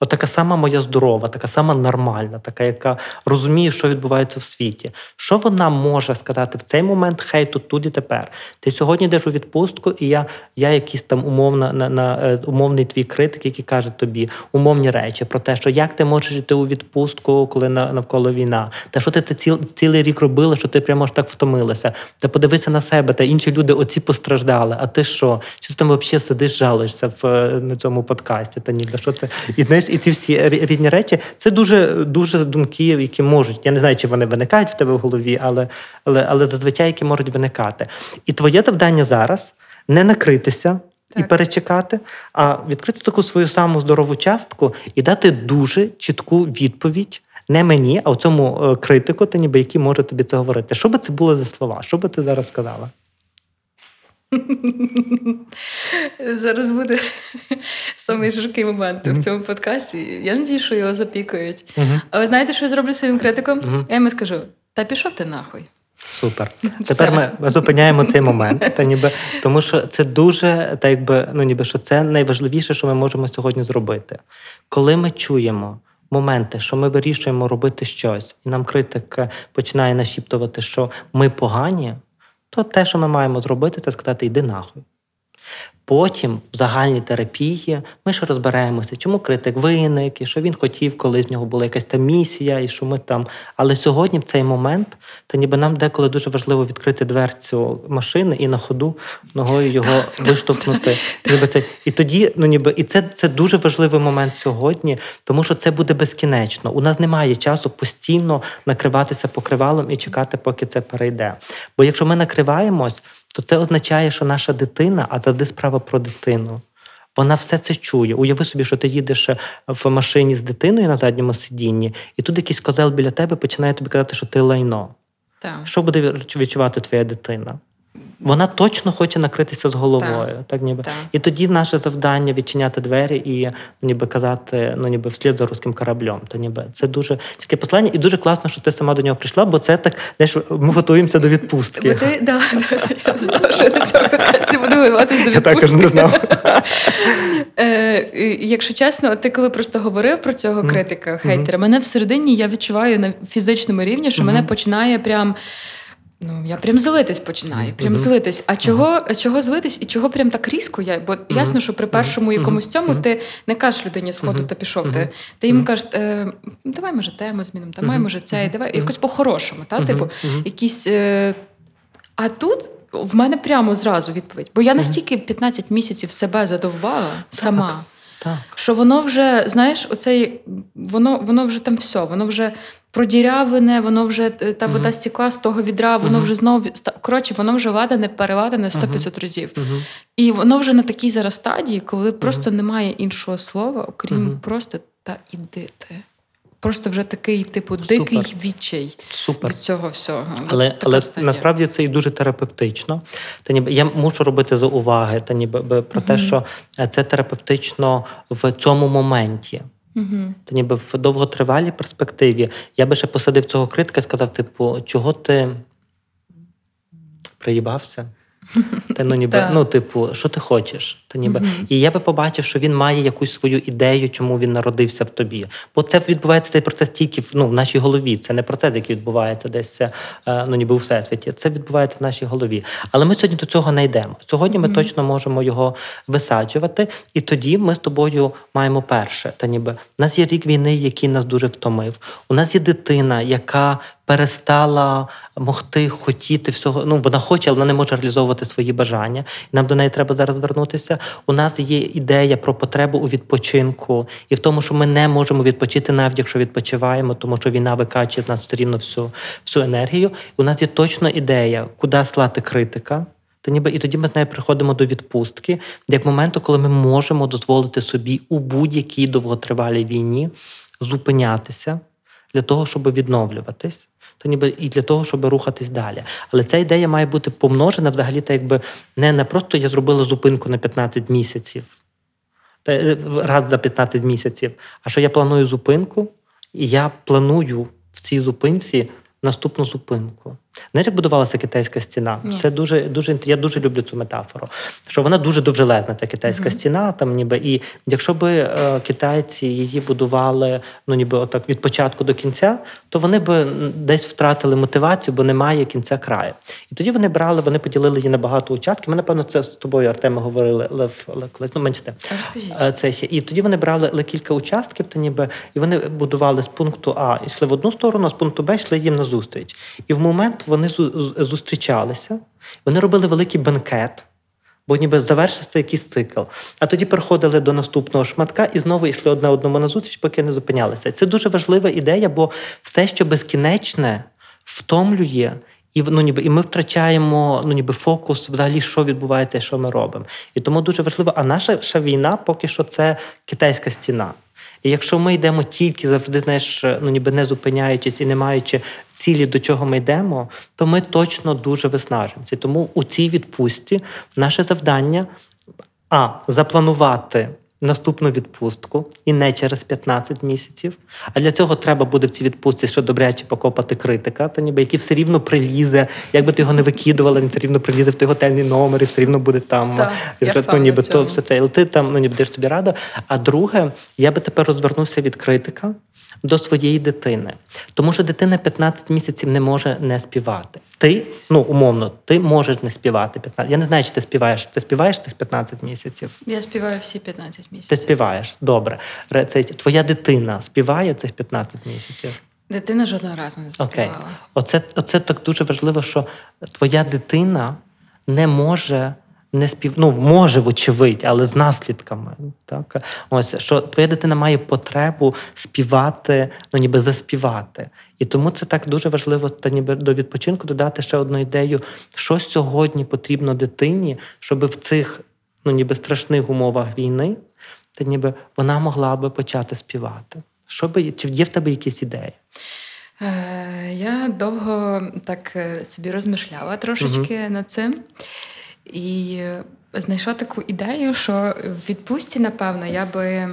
От така сама моя здорова, така сама нормальна, така, яка розуміє, що відбувається в світі. Що вона може сказати в цей момент хейту тут і тепер? Ти сьогодні йдеш у відпустку, і я я якийсь там умовна на, на е, умовний твій критик, який каже тобі умовні речі про те, що як ти можеш йти у відпустку, коли на, навколо війна, та що ти ти ціл, цілий рік робила, що ти прямо ж так втомилася. Та подивися на себе, та інші люди оці постраждали. А ти що? Чи ти там взагалі сидиш, жалуєшся в е, на цьому подкасті? Та ніби що це і знаєш і ці всі різні речі, це дуже дуже думки, які можуть. Я не знаю, чи вони виникають в тебе в голові, але але, але зазвичай які можуть виникати. І твоє завдання зараз не накритися. Так. І перечекати, а відкрити таку свою саму здорову частку і дати дуже чітку відповідь не мені, а цьому е, критику, та ніби який може тобі це говорити. Що би це було за слова? Що би ти зараз сказала? Зараз буде самий жаркий момент в цьому подкасті. Я надію, що його запікають. А ви знаєте, що я зроблю своїм критиком? Я йому скажу: та пішов ти нахуй. Супер. Тепер ми зупиняємо цей момент, та ніби тому, що це дуже та якби ну ніби що це найважливіше, що ми можемо сьогодні зробити. Коли ми чуємо моменти, що ми вирішуємо робити щось, і нам критик починає нашіптувати, що ми погані, то те, що ми маємо зробити, це сказати йди нахуй. Потім в загальній терапії ми ще розберемося, чому критик виник, і що він хотів, коли з нього була якась там місія, і що ми там. Але сьогодні, в цей момент, то ніби нам деколи дуже важливо відкрити дверцю машини і на ходу ногою його виштовхнути. Ніби це і тоді, ну ніби і це це дуже важливий момент сьогодні, тому що це буде безкінечно. У нас немає часу постійно накриватися покривалом і чекати, поки це перейде. Бо якщо ми накриваємось то це означає, що наша дитина, а завжди справа про дитину. Вона все це чує. Уяви собі, що ти їдеш в машині з дитиною на задньому сидінні, і тут якийсь козел біля тебе починає тобі казати, що ти лайно. Так. Що буде відчувати твоя дитина? Вона точно хоче накритися з головою, так, так ніби так. і тоді наше завдання відчиняти двері і ну, ніби казати, ну ніби вслід за руським кораблем. То ніби це дуже чітке послання, і дуже класно, що ти сама до нього прийшла, бо це так знаєш, ми готуємося до відпустки. Бо ти да, да, я не знала, що я на цьому подкасті буду готуватися до відпустки. Я також не знав. Е, Якщо чесно, ти коли просто говорив про цього критика, хейтера, мене всередині я відчуваю на фізичному рівні, що мене починає прям. Ну, я прям злитись починаю, прям uh-huh. злитись. А чого uh-huh. чого злитись і чого прям так різко я? Бо uh-huh. ясно, що при першому якомусь цьому ти не кажеш людині сходу та пішов. Ти ти їм кажеш, е, давай, може, тему змінимо, давай, може, це, давай якось по-хорошому, та типу, якісь. Е... А тут в мене прямо зразу відповідь. Бо я настільки 15 місяців себе задовбала сама. Так. Так. Що воно вже, знаєш, оцей, воно воно вже там все, воно вже продірявлене, воно вже та uh-huh. вода стікла з того відра, воно uh-huh. вже знову коротше, воно вже ладане, переладане 100-500 uh-huh. разів. І воно вже на такій зараз стадії, коли просто немає іншого слова, окрім просто та іди ти. Просто вже такий, типу, дикий Супер. відчай Супер. від цього всього. Але але насправді це і дуже терапевтично. Та ніби я мушу робити зауваги, та ніби про uh-huh. те, що це терапевтично в цьому моменті. Uh-huh. Та ніби в довготривалій перспективі я би ще посадив цього критика і сказав: типу, чого ти приїбався? Та ну ніби ну, типу, що ти хочеш? Та ніби mm-hmm. і я би побачив, що він має якусь свою ідею, чому він народився в тобі. Бо це відбувається цей процес тільки в ну, в нашій голові. Це не процес, який відбувається десь е, ну ніби у всесвіті. Це відбувається в нашій голові. Але ми сьогодні до цього не йдемо. Сьогодні ми точно можемо його висаджувати, і тоді ми з тобою маємо перше. Та ніби у нас є рік війни, який нас дуже втомив. У нас є дитина, яка перестала могти хотіти всього. Ну вона хоче, але вона не може реалізовувати свої бажання. І нам до неї треба зараз вернутися. У нас є ідея про потребу у відпочинку і в тому, що ми не можемо відпочити, навіть якщо відпочиваємо, тому що війна викачує в нас все рівно всю, всю енергію. У нас є точна ідея, куди слати критика. Та ніби і тоді ми з нею приходимо до відпустки, як моменту, коли ми можемо дозволити собі у будь-якій довготривалій війні зупинятися для того, щоб відновлюватись то ніби і для того, щоб рухатись далі. Але ця ідея має бути помножена взагалі, так якби не, не просто я зробила зупинку на 15 місяців, та е, раз за 15 місяців, а що я планую зупинку, і я планую в цій зупинці наступну зупинку. Знаєш, як будувалася китайська стіна? Ні. Це дуже дуже я дуже люблю цю метафору. Що вона дуже довжелезна, ця китайська mm-hmm. стіна. Там ніби і якщо би е, китайці її будували ну ніби отак від початку до кінця, то вони би десь втратили мотивацію, бо немає кінця краю. І тоді вони брали, вони поділили її на багато участків. Ми, напевно, це з тобою, Артема, говорили Лев, Лев, ну менше е, це ще. І тоді вони брали кілька участків, та ніби і вони будували з пункту А, йшли в одну сторону, а з пункту Б йшли їм на зустріч. І в момент вони зустрічалися, вони робили великий бенкет, бо ніби завершився якийсь цикл. А тоді переходили до наступного шматка і знову йшли одне одному на зустріч, поки не зупинялися. Це дуже важлива ідея, бо все, що безкінечне, втомлює. І ну, ніби і ми втрачаємо ну, ніби фокус, взагалі, що відбувається, що ми робимо. І тому дуже важливо. А наша війна поки що це китайська стіна. І якщо ми йдемо тільки завжди, знаєш, ну ніби не зупиняючись і не маючи цілі, до чого ми йдемо, то ми точно дуже виснажимося. Тому у цій відпустці наше завдання а запланувати наступну відпустку і не через 15 місяців. А для цього треба буде в цій відпустці ще добряче покопати критика, та ніби який все рівно прилізе, якби ти його не викидувала, він все рівно прилізе в той готельний номер і все рівно буде там. Так, я ну, ніби то все це. але ти там ну, ніби будеш тобі рада. А друге, я би тепер розвернувся від критика до своєї дитини. Тому що дитина 15 місяців не може не співати. Ти, ну умовно, ти можеш не співати 15. Я не знаю, чи ти співаєш. Ти співаєш тих 15 місяців? Я співаю всі 15 місяців. Ти співаєш, добре. Це, Твоя дитина співає цих 15 місяців? Дитина жодного разу не співала. Окей. Оце, Оце так дуже важливо, що твоя дитина не може не спів... ну, може, вочевидь, але з наслідками. Так? Ось, Що твоя дитина має потребу співати, ну ніби заспівати. І тому це так дуже важливо та ніби до відпочинку додати ще одну ідею, що сьогодні потрібно дитині, щоб в цих ну, ніби страшних умовах війни, та ніби вона могла би почати співати. Що би, Чи є в тебе якісь ідеї? Е, я довго так е, собі розмишляла трошечки угу. над цим. І знайшла таку ідею, що в відпустці, напевно, я би.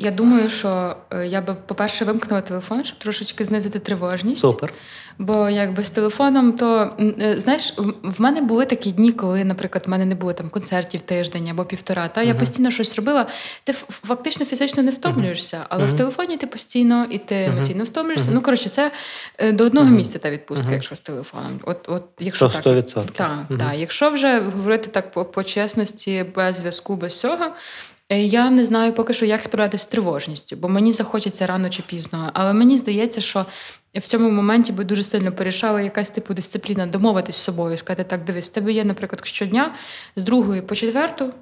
Я думаю, що е, я би, по-перше, вимкнула телефон, щоб трошечки знизити тривожність. Супер. Бо якби з телефоном, то е, знаєш, в мене були такі дні, коли, наприклад, в мене не було там концертів тиждень або півтора. Та uh-huh. я постійно щось робила. Ти фактично фізично не втомлюєшся, але uh-huh. в телефоні ти постійно і ти емоційно втомлюєшся. Uh-huh. Ну коротше, це е, до одного місця та відпустка, якщо з телефоном. От, от якщо так, 100%. так, так, якщо вже говорити так по, чесності, без зв'язку, без всього, Е, я не знаю поки що, як справлятися з тривожністю, бо мені захочеться рано чи пізно. Але мені здається, що в цьому моменті би дуже сильно порішала якась типу дисципліна домовитись з собою, сказати так, дивись, в тебе є, наприклад, щодня з другої по четверту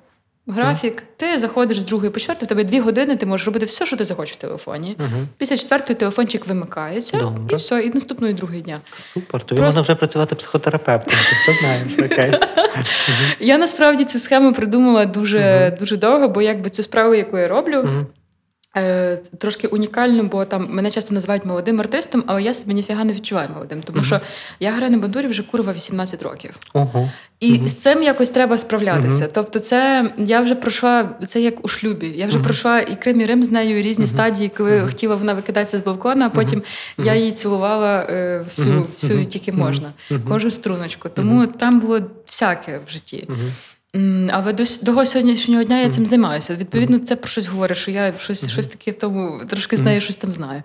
графік, ти заходиш з другої по четверту, в тебе дві години, ти можеш робити все, що ти захочеш в телефоні. Угу. Після четвертої телефончик вимикається, Добре. і все, і наступної другої дня. Супер. Тобі Просто... можна вже працювати психотерапевтом. Ти все знаєш. Окей. Я насправді цю схему придумала дуже дуже довго, бо якби цю справу, яку я роблю. Е, трошки унікально, бо там мене часто називають молодим артистом, але я себе ніфіга не відчуваю молодим, тому uh-huh. що я граю на бандурі вже курва 18 років. Uh-huh. І uh-huh. з цим якось треба справлятися. Тобто, це я вже пройшла це як у шлюбі. Я вже пройшла і Крим, і Рим з нею різні стадії, коли хотіла вона викидатися з балкона, а потім я її цілувала е, всю, всю тільки можна, кожну струночку. Тому там було всяке в житті. Але до до сьогоднішнього дня я цим займаюся. Відповідно, це про щось говорить, що я щось uh-huh. щось таке в тому трошки знаю, щось там знаю.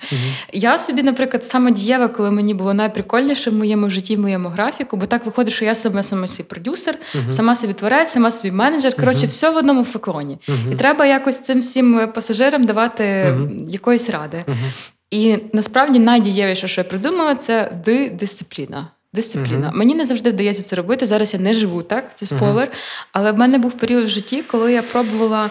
Я собі, наприклад, саме дієва, коли мені було найприкольніше в моєму житті, в моєму графіку, бо так виходить, що я себе сама собі продюсер, сама собі творець, сама собі менеджер. Коротше, все в одному флаконі. І треба якось цим всім пасажирам давати якоїсь ради. І насправді найдієвіше, що я придумала, це дисципліна. Дисципліна. Mm-hmm. Мені не завжди вдається це робити. Зараз я не живу, так? Це спойлер. Mm-hmm. Але в мене був період в житті, коли я пробувала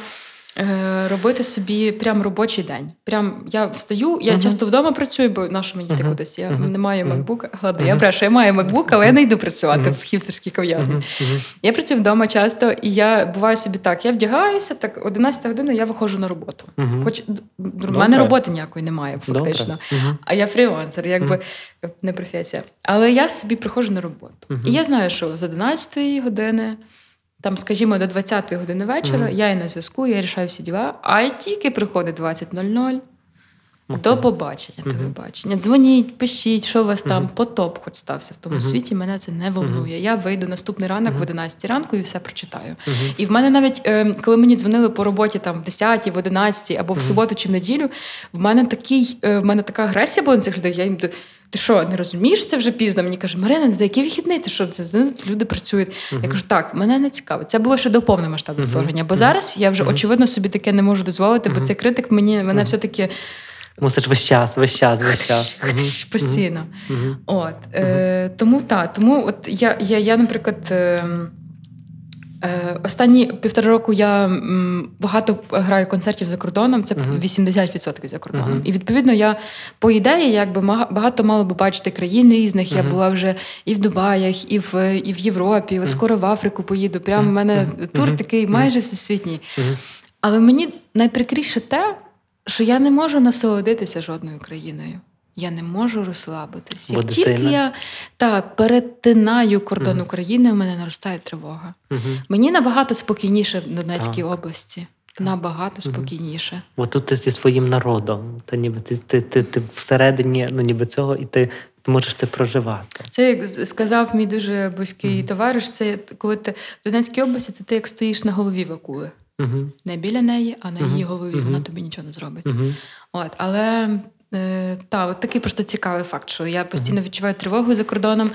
робити собі прям робочий день. Прям я встаю, я uh-huh. часто вдома працюю, бо на що мені йти кудись? Я не маю макбука. Ладно, я брешу, я маю макбук, але я не йду працювати в хіпстерській кав'ярні. Я працюю вдома часто, і я буваю собі так: я вдягаюся, так 11 година я виходжу на роботу. Хоч в мене роботи ніякої немає, фактично. А я фрілансер, якби не професія. Але я собі приходжу на роботу. Uh-huh. І я знаю, що з 11 години, там, скажімо, до 20-ї години вечора uh-huh. я і на зв'язку, я рішаю всі діла, а тільки приходить 20.00. Okay. До побачення, uh-huh. телебачення. Дзвоніть, пишіть, що у вас там, потоп хоч стався в тому uh-huh. світі, мене це не волнує. Uh-huh. Я вийду наступний ранок в 11 ранку і все прочитаю. І в мене навіть, е, коли мені дзвонили по роботі там в 10, в 11 або в суботу чи в неділю, в мене такий, е, в мене така агресія була на цих людей. Я їм ти що, не розумієш, це вже пізно? Мені каже, Марина, на який вихідний? Ти що це люди працюють? Uh-huh. Я кажу, так, мене не цікаво. Це було ще до повномасштабного uh-huh. вторгнення. Бо uh-huh. зараз я вже очевидно собі таке не можу дозволити, бо цей критик мені мене все-таки. Мусиш весь час, весь час, весь час. Постійно. От, е, Тому так, тому от я, я, я наприклад. Е, Е, Останні півтора року я багато граю концертів за кордоном, це uh 80% за кордоном. uh І відповідно я по ідеї якби багато мало би бачити країн різних. uh Я була вже і в Дубаях, і в і в Європі. От скоро в Африку поїду. Прямо в мене тур такий майже всесвітній. Але мені найприкріше те, що я не можу насолодитися жодною країною. Я не можу розслабитись. Як тільки я та, перетинаю кордон uh України, в мене наростає тривога. uh Мені набагато спокійніше в Донецькій так. області. Набагато спокійніше. Бо тут ти зі своїм народом. Та ніби ти ти, ти, ти всередині ну, ніби цього, і ти ти можеш це проживати. Це як сказав мій дуже близький товариш. Це коли ти в Донецькій області, це ти як стоїш на голові вакули. Не біля неї, а на її голові. Вона тобі нічого не зробить. От, Але Е, та, от такий просто цікавий факт, що я постійно відчуваю тривогу за кордоном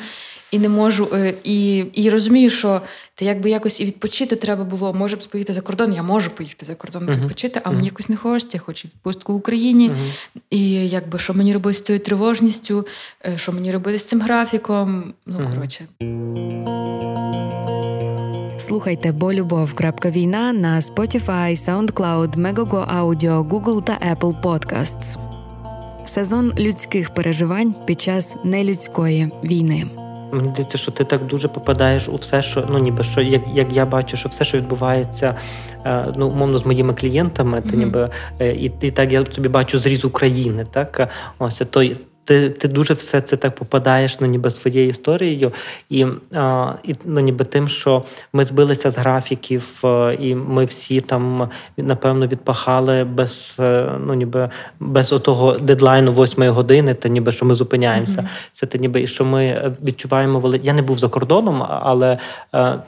і не можу. Е, і і розумію, що ти якби якось і відпочити треба було. Може б поїхати за кордон, я можу поїхати за кордон uh-huh. відпочити, а uh-huh. мені якось не хочеться, я хочу відпустку в Україні. Uh-huh. І якби що мені робити з цією тривожністю, е, що мені робити з цим графіком. Ну, коротше. Слухайте бо любов. Війна на Spotify, SoundCloud, Megogo Audio, Google та Apple Podcasts сезон людських переживань під час нелюдської війни. Мені здається, що ти так дуже попадаєш у все, що ну ніби що, як як я бачу, що все, що відбувається, е, ну умовно з моїми клієнтами, mm-hmm. то ніби е, і і так я собі бачу зріз України, так ось то ти ти дуже все це так попадаєш ну, ніби своєю історією, і а, і ну, ніби тим, що ми збилися з графіків, і ми всі там напевно відпахали без е, ну, ніби без отого дедлайну восьмої години, та ніби що ми зупиняємося. Mm-hmm. Це те, ніби і що ми відчуваємо вели. Я не був за кордоном, але е,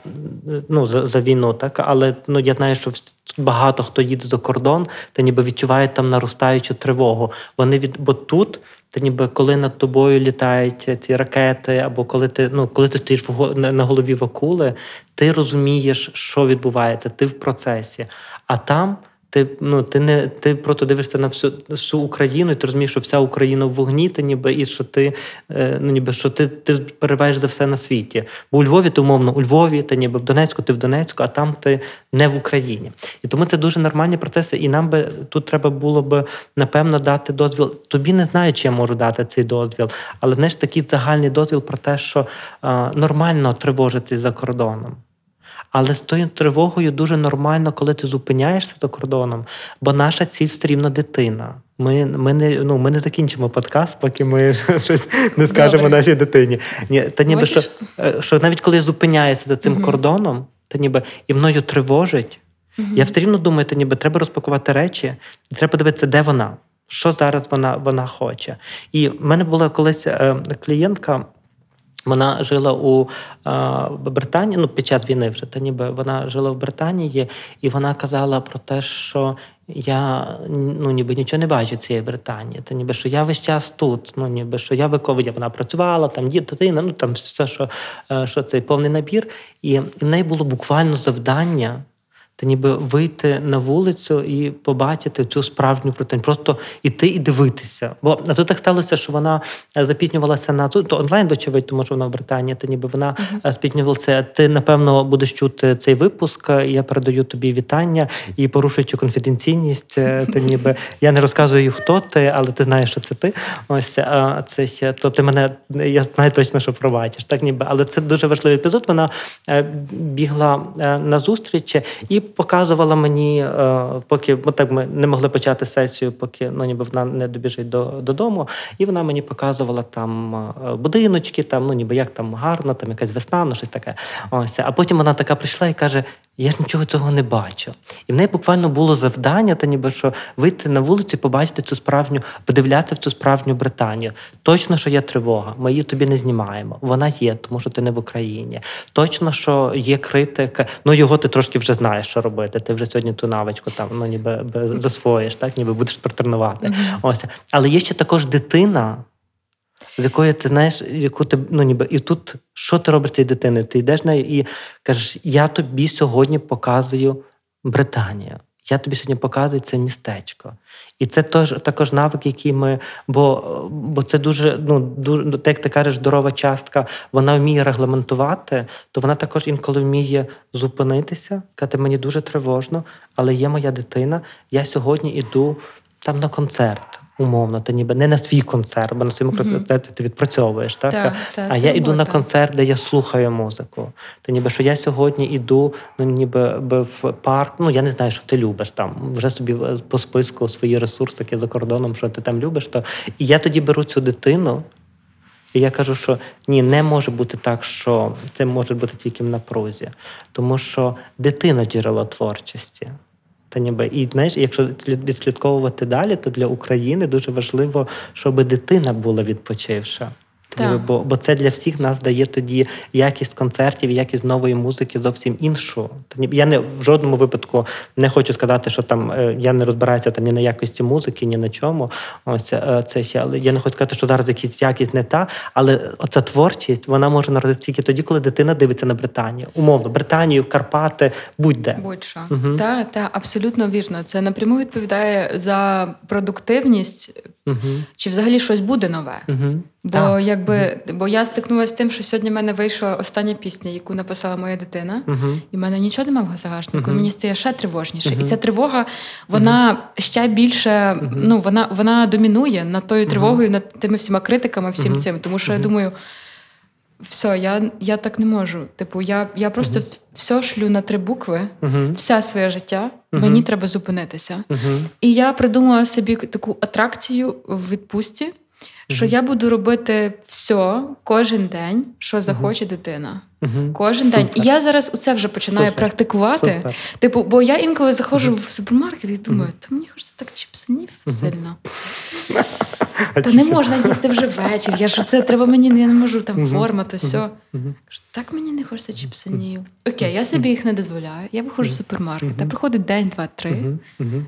ну за, за війну, так але ну я знаю, що багато хто їде за кордон, та ніби відчувають там наростаючу тривогу. Вони від бо тут. Та ніби коли над тобою літають ці ракети, або коли ти ну коли ти стоїш на голові вакули, ти розумієш, що відбувається, ти в процесі. А там ти ну ти не ти просто дивишся на всю всю Україну, і ти розумієш, що вся Україна в вогні, та ніби і що ти е, ну ніби що ти ти перебуваєш за все на світі. Бо у Львові ти умовно у Львові, та ніби в Донецьку, ти в Донецьку, а там ти не в Україні. І тому це дуже нормальні процеси. І нам би тут треба було б напевно дати дозвіл. Тобі не знаю, чи я можу дати цей дозвіл, але знаєш, такий загальний дозвіл про те, що е, нормально тривожитись за кордоном. Але з тою тривогою дуже нормально, коли ти зупиняєшся за кордоном, бо наша ціль все рівно дитина. Ми ми, не ну, ми не закінчимо подкаст, поки ми щось не скажемо Добре. нашій дитині. Ні, Та ніби що, е, що навіть коли я зупиняюся за цим угу. кордоном, та ніби і мною тривожить, угу. я все рівно думаю, та ніби треба розпакувати речі, і треба подивитися, де вона, що зараз вона вона хоче. І в мене була колись е, клієнтка. Вона жила у а, Британії, ну під час війни вже та ніби вона жила в Британії, і вона казала про те, що я ну ніби нічого не бачу цієї Британії. Та ніби що я весь час тут. Ну ніби що я виковує, вона працювала, там дитина, ну там все, що е, що цей повний набір. І в неї було буквально завдання та ніби вийти на вулицю і побачити цю справжню протень, просто іти і дивитися. Бо а тут так сталося, що вона е, запітнювалася на то онлайн, вочевидь, тому що вона в Британії, та ніби вона uh-huh. спітнювалася. Ти напевно будеш чути цей випуск. Я передаю тобі вітання і порушуючи конфіденційність, ти ніби я не розказую, хто ти, але ти знаєш, що це ти. Ось це ще то ти мене я знаю точно, що пробачиш. Так ніби, але це дуже важливий епізод. Вона бігла на зустрічі і показувала мені, е, поки так ми не могли почати сесію, поки ну ніби вона не добіжить до, додому. І вона мені показувала там е, будиночки, там ну ніби як там гарно, там якась весна, ну щось таке. Ось а потім вона така прийшла і каже: я нічого цього не бачу. І в неї буквально було завдання, та ніби що вийти на вулицю, і побачити цю справжню, подивлятися в цю справжню Британію. Точно, що є тривога, ми її тобі не знімаємо. Вона є, тому що ти не в Україні. Точно, що є критика. Ну його ти трошки вже знаєш, що робити. Ти вже сьогодні ту навичку там ну ніби засвоїш, так ніби будеш протренувати. Mm-hmm. Ось, але є ще також дитина з якої ти знаєш, яку ти ну ніби і тут що ти робиш цією дитиною? Ти йдеш нею і кажеш, я тобі сьогодні показую Британію. я тобі сьогодні показую це містечко. І це теж також навик, який ми. Бо бо це дуже, ну дуже, так, як ти кажеш, здорова частка, вона вміє регламентувати, то вона також інколи вміє зупинитися, сказати, мені дуже тривожно, але є моя дитина. Я сьогодні іду там на концерт умовно, ти ніби не на свій концерт, бо на своєму mm-hmm. концерті ти відпрацьовуєш. Так? так, так а я йду на концерт, де я слухаю музику. То ніби що я сьогодні йду, ну ніби в парк. Ну я не знаю, що ти любиш там. Вже собі по списку свої ресурси, які за кордоном, що ти там любиш. То і я тоді беру цю дитину. І я кажу, що ні, не може бути так, що це може бути тільки в напрузі, тому що дитина джерело творчості. Та ніби і знаєш, якщо відслідковувати далі, то для України дуже важливо, щоб дитина була відпочивша. Так. Бо бо це для всіх нас дає тоді якість концертів, якість нової музики зовсім іншу. Я не в жодному випадку не хочу сказати, що там е, я не розбираюся там ні на якості музики, ні на чому. Ось е, це ще але я не хочу сказати, що зараз якісь якість не та, але оця творчість вона може народитися тільки тоді, коли дитина дивиться на Британію. Умовно, Британію, Карпати, будь-де. Будь-що. Угу. Так, та, абсолютно вірно. Це напряму відповідає за продуктивність, угу. чи взагалі щось буде нове. Угу. Бо так. якби бо я стикнулася з тим, що сьогодні в мене вийшла остання пісня, яку написала моя дитина, uh-huh. і в мене нічого немає в загашнику. Uh-huh. Мені стає ще тривожніше. Uh-huh. І ця тривога, вона ще більше ну вона вона домінує над тою тривогою, над тими всіма критиками, всім цим. Тому що я думаю, все, я я так не можу. Типу, я я просто все шлю на три букви, все своє життя. Мені треба зупинитися. І я придумала собі таку атракцію в відпустці що я буду робити все кожен день, що захоче дитина. Кожен Супер. день. І я зараз у це вже починаю Супер. практикувати. Супер. Типу, бо я інколи заходжу в супермаркет і думаю, то мені хочеться так чіпсанів сильно. То не можна їсти вже вечір. Я ж це треба мені, я не можу там форма, то все. Так мені не хочеться чіпсанів. Окей, я собі їх не дозволяю. Я виходжу з супермаркета. Приходить день, два, три,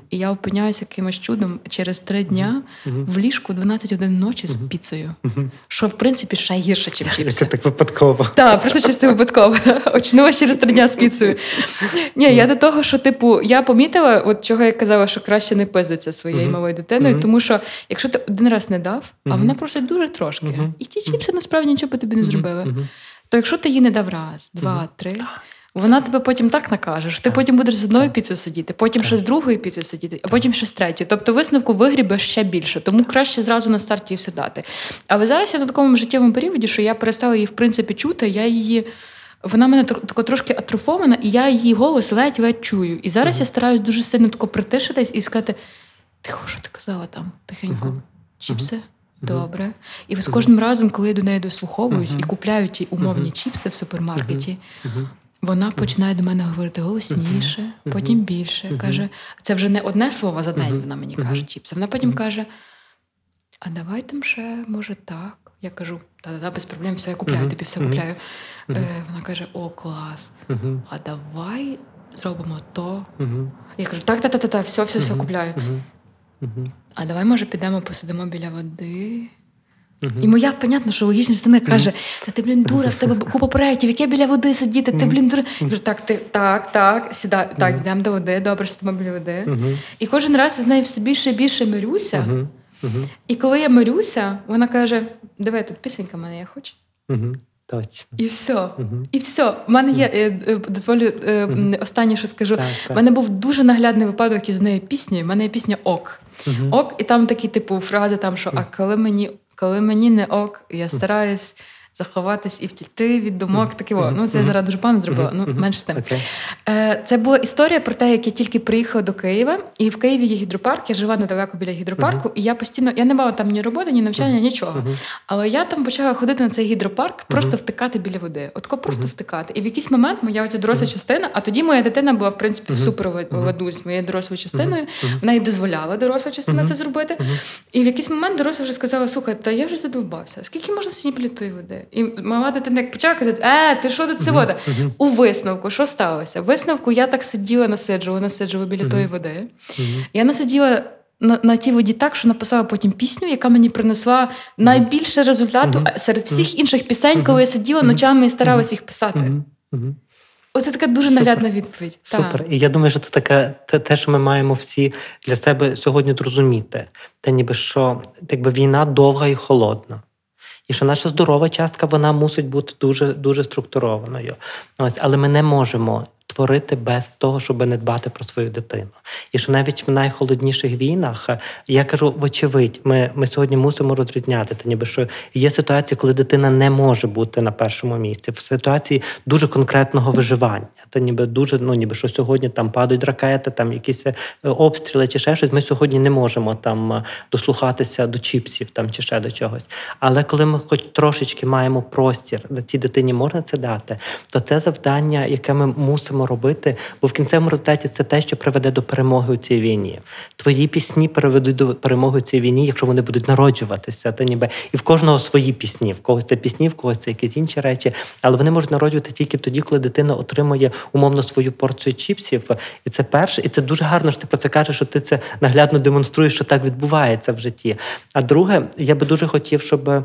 і я опиняюся якимось чудом через три дня в ліжку 12 годин ночі з піцею. Що в принципі ще гірше, ніж чіпси. Це так випадково. Так, просто чисто випадково. Очнулася через три дня з піцею. Ні, я до того, що, типу, я помітила, от чого я казала, що краще не пиздиться своєю малою дитиною, тому що якщо ти один раз не дав, а вона просить дуже трошки. І ті чіпси насправді нічого би тобі не зробили. То якщо ти їй не дав раз, два, три. Вона тебе потім так накаже, що ти потім будеш з одною піцею сидіти, потім ще з другою піцею сидіти, а потім ще з третьою. Тобто висновку вигрібеш ще більше, тому краще зразу на старті все дати. Але зараз я на такому життєвому періоді, що я перестала її в принципі чути, я її. Вона мене тако трошки атрофована, і я її голос ледь-ледь чую. І зараз uh-huh. я стараюсь дуже сильно тако притишитись і сказати: тихо, що ти казала там тихенько, uh-huh. Чіпси. Добре. І з кожним разом, коли я до неї дослуховуюсь і купляю ті умовні чіпси в супермаркеті, вона починає до мене говорити голосніше, потім більше. Каже, це вже не одне слово за день. Вона мені каже чіпси. Вона потім каже: А давай там ще, може, так. Я кажу, та-да, без проблем, все я купляю, тобі все купляю. Е, Вона каже: О, клас! А давай зробимо то. Я кажу, так, так, все, все, все купляю. А давай, може, підемо посидимо біля води. Uh-huh. І моя, понятно, що логічна частина каже: Та ти, блін, дура, в тебе купа проєктів, яке біля води сидіти, ти, блін, дура. Я кажу, так, ти, так, так, сідай, так, йдемо до води, добре, сидимо біля води. І кожен раз я з нею все більше і більше мирюся. І коли я мирюся, вона каже: Диви, тут пісенька в мене я хочу. Точно. І все. Uh-huh. І все. У мене є, uh-huh. дозволю uh-huh. останнє, що скажу. У мене був дуже наглядний випадок із нею пісні. У мене є пісня Ок. Ок, і там такі, типу, фрази, там, що а коли мені коли мені не ок, я стараюсь заховатись і втікти від думок. Такі, о, ну це я зараз дуже погано зробила. Ну менш з тим. Е, це була історія про те, як я тільки приїхала до Києва, і в Києві є гідропарк. Я жила недалеко біля гідропарку, і я постійно я не мала там ні роботи, ні навчання, нічого. Але я там почала ходити на цей гідропарк, просто втикати біля води. Отко просто втикати. І в якийсь момент моя оця доросла частина, а тоді моя дитина була в принципі в супер ладу з моєю дорослою частиною. Вона їй дозволяла доросла частина це зробити. І в якийсь момент доросла вже сказала: слухай, та я вже задовбався. Скільки можна сидіти біля тої води? І мама дитина як почала казати, е, ти що тут вода? Uh-huh. У висновку, що сталося? В висновку я так сиділа, насиджувала, насиджувала біля uh-huh. тої води. Я насиділа на на тій воді так, що написала потім пісню, яка мені принесла найбільше результату серед всіх інших пісень, коли я сиділа ночами і старалася їх писати. Оце така дуже Супер. наглядна відповідь. Супер. І я думаю, що це таке те, те, що ми маємо всі для себе сьогодні зрозуміти. Те, ніби що якби війна довга і холодна. І що наша здорова частка вона мусить бути дуже дуже структурованою. Ось, Але ми не можемо творити без того, щоб не дбати про свою дитину. І що навіть в найхолодніших війнах я кажу, вочевидь, ми ми сьогодні мусимо розрізняти, та ніби що є ситуації, коли дитина не може бути на першому місці, в ситуації дуже конкретного виживання. Та ніби дуже, ну ніби що сьогодні там падають ракети, там якісь е, обстріли чи ще щось. Ми сьогодні не можемо там е, дослухатися до чіпсів там чи ще до чогось. Але коли ми хоч трошечки маємо простір, де цій дитині можна це дати, то це завдання, яке ми мусимо мусимо робити, бо в кінцевому результаті це те, що приведе до перемоги у цій війні. Твої пісні приведуть до перемоги у цій війні, якщо вони будуть народжуватися. Та ніби і в кожного свої пісні, в когось це пісні, в когось це якісь інші речі, але вони можуть народжувати тільки тоді, коли дитина отримує умовно свою порцію чіпсів. І це перше, і це дуже гарно, що ти про це кажеш, що ти це наглядно демонструєш, що так відбувається в житті. А друге, я би дуже хотів, щоб е,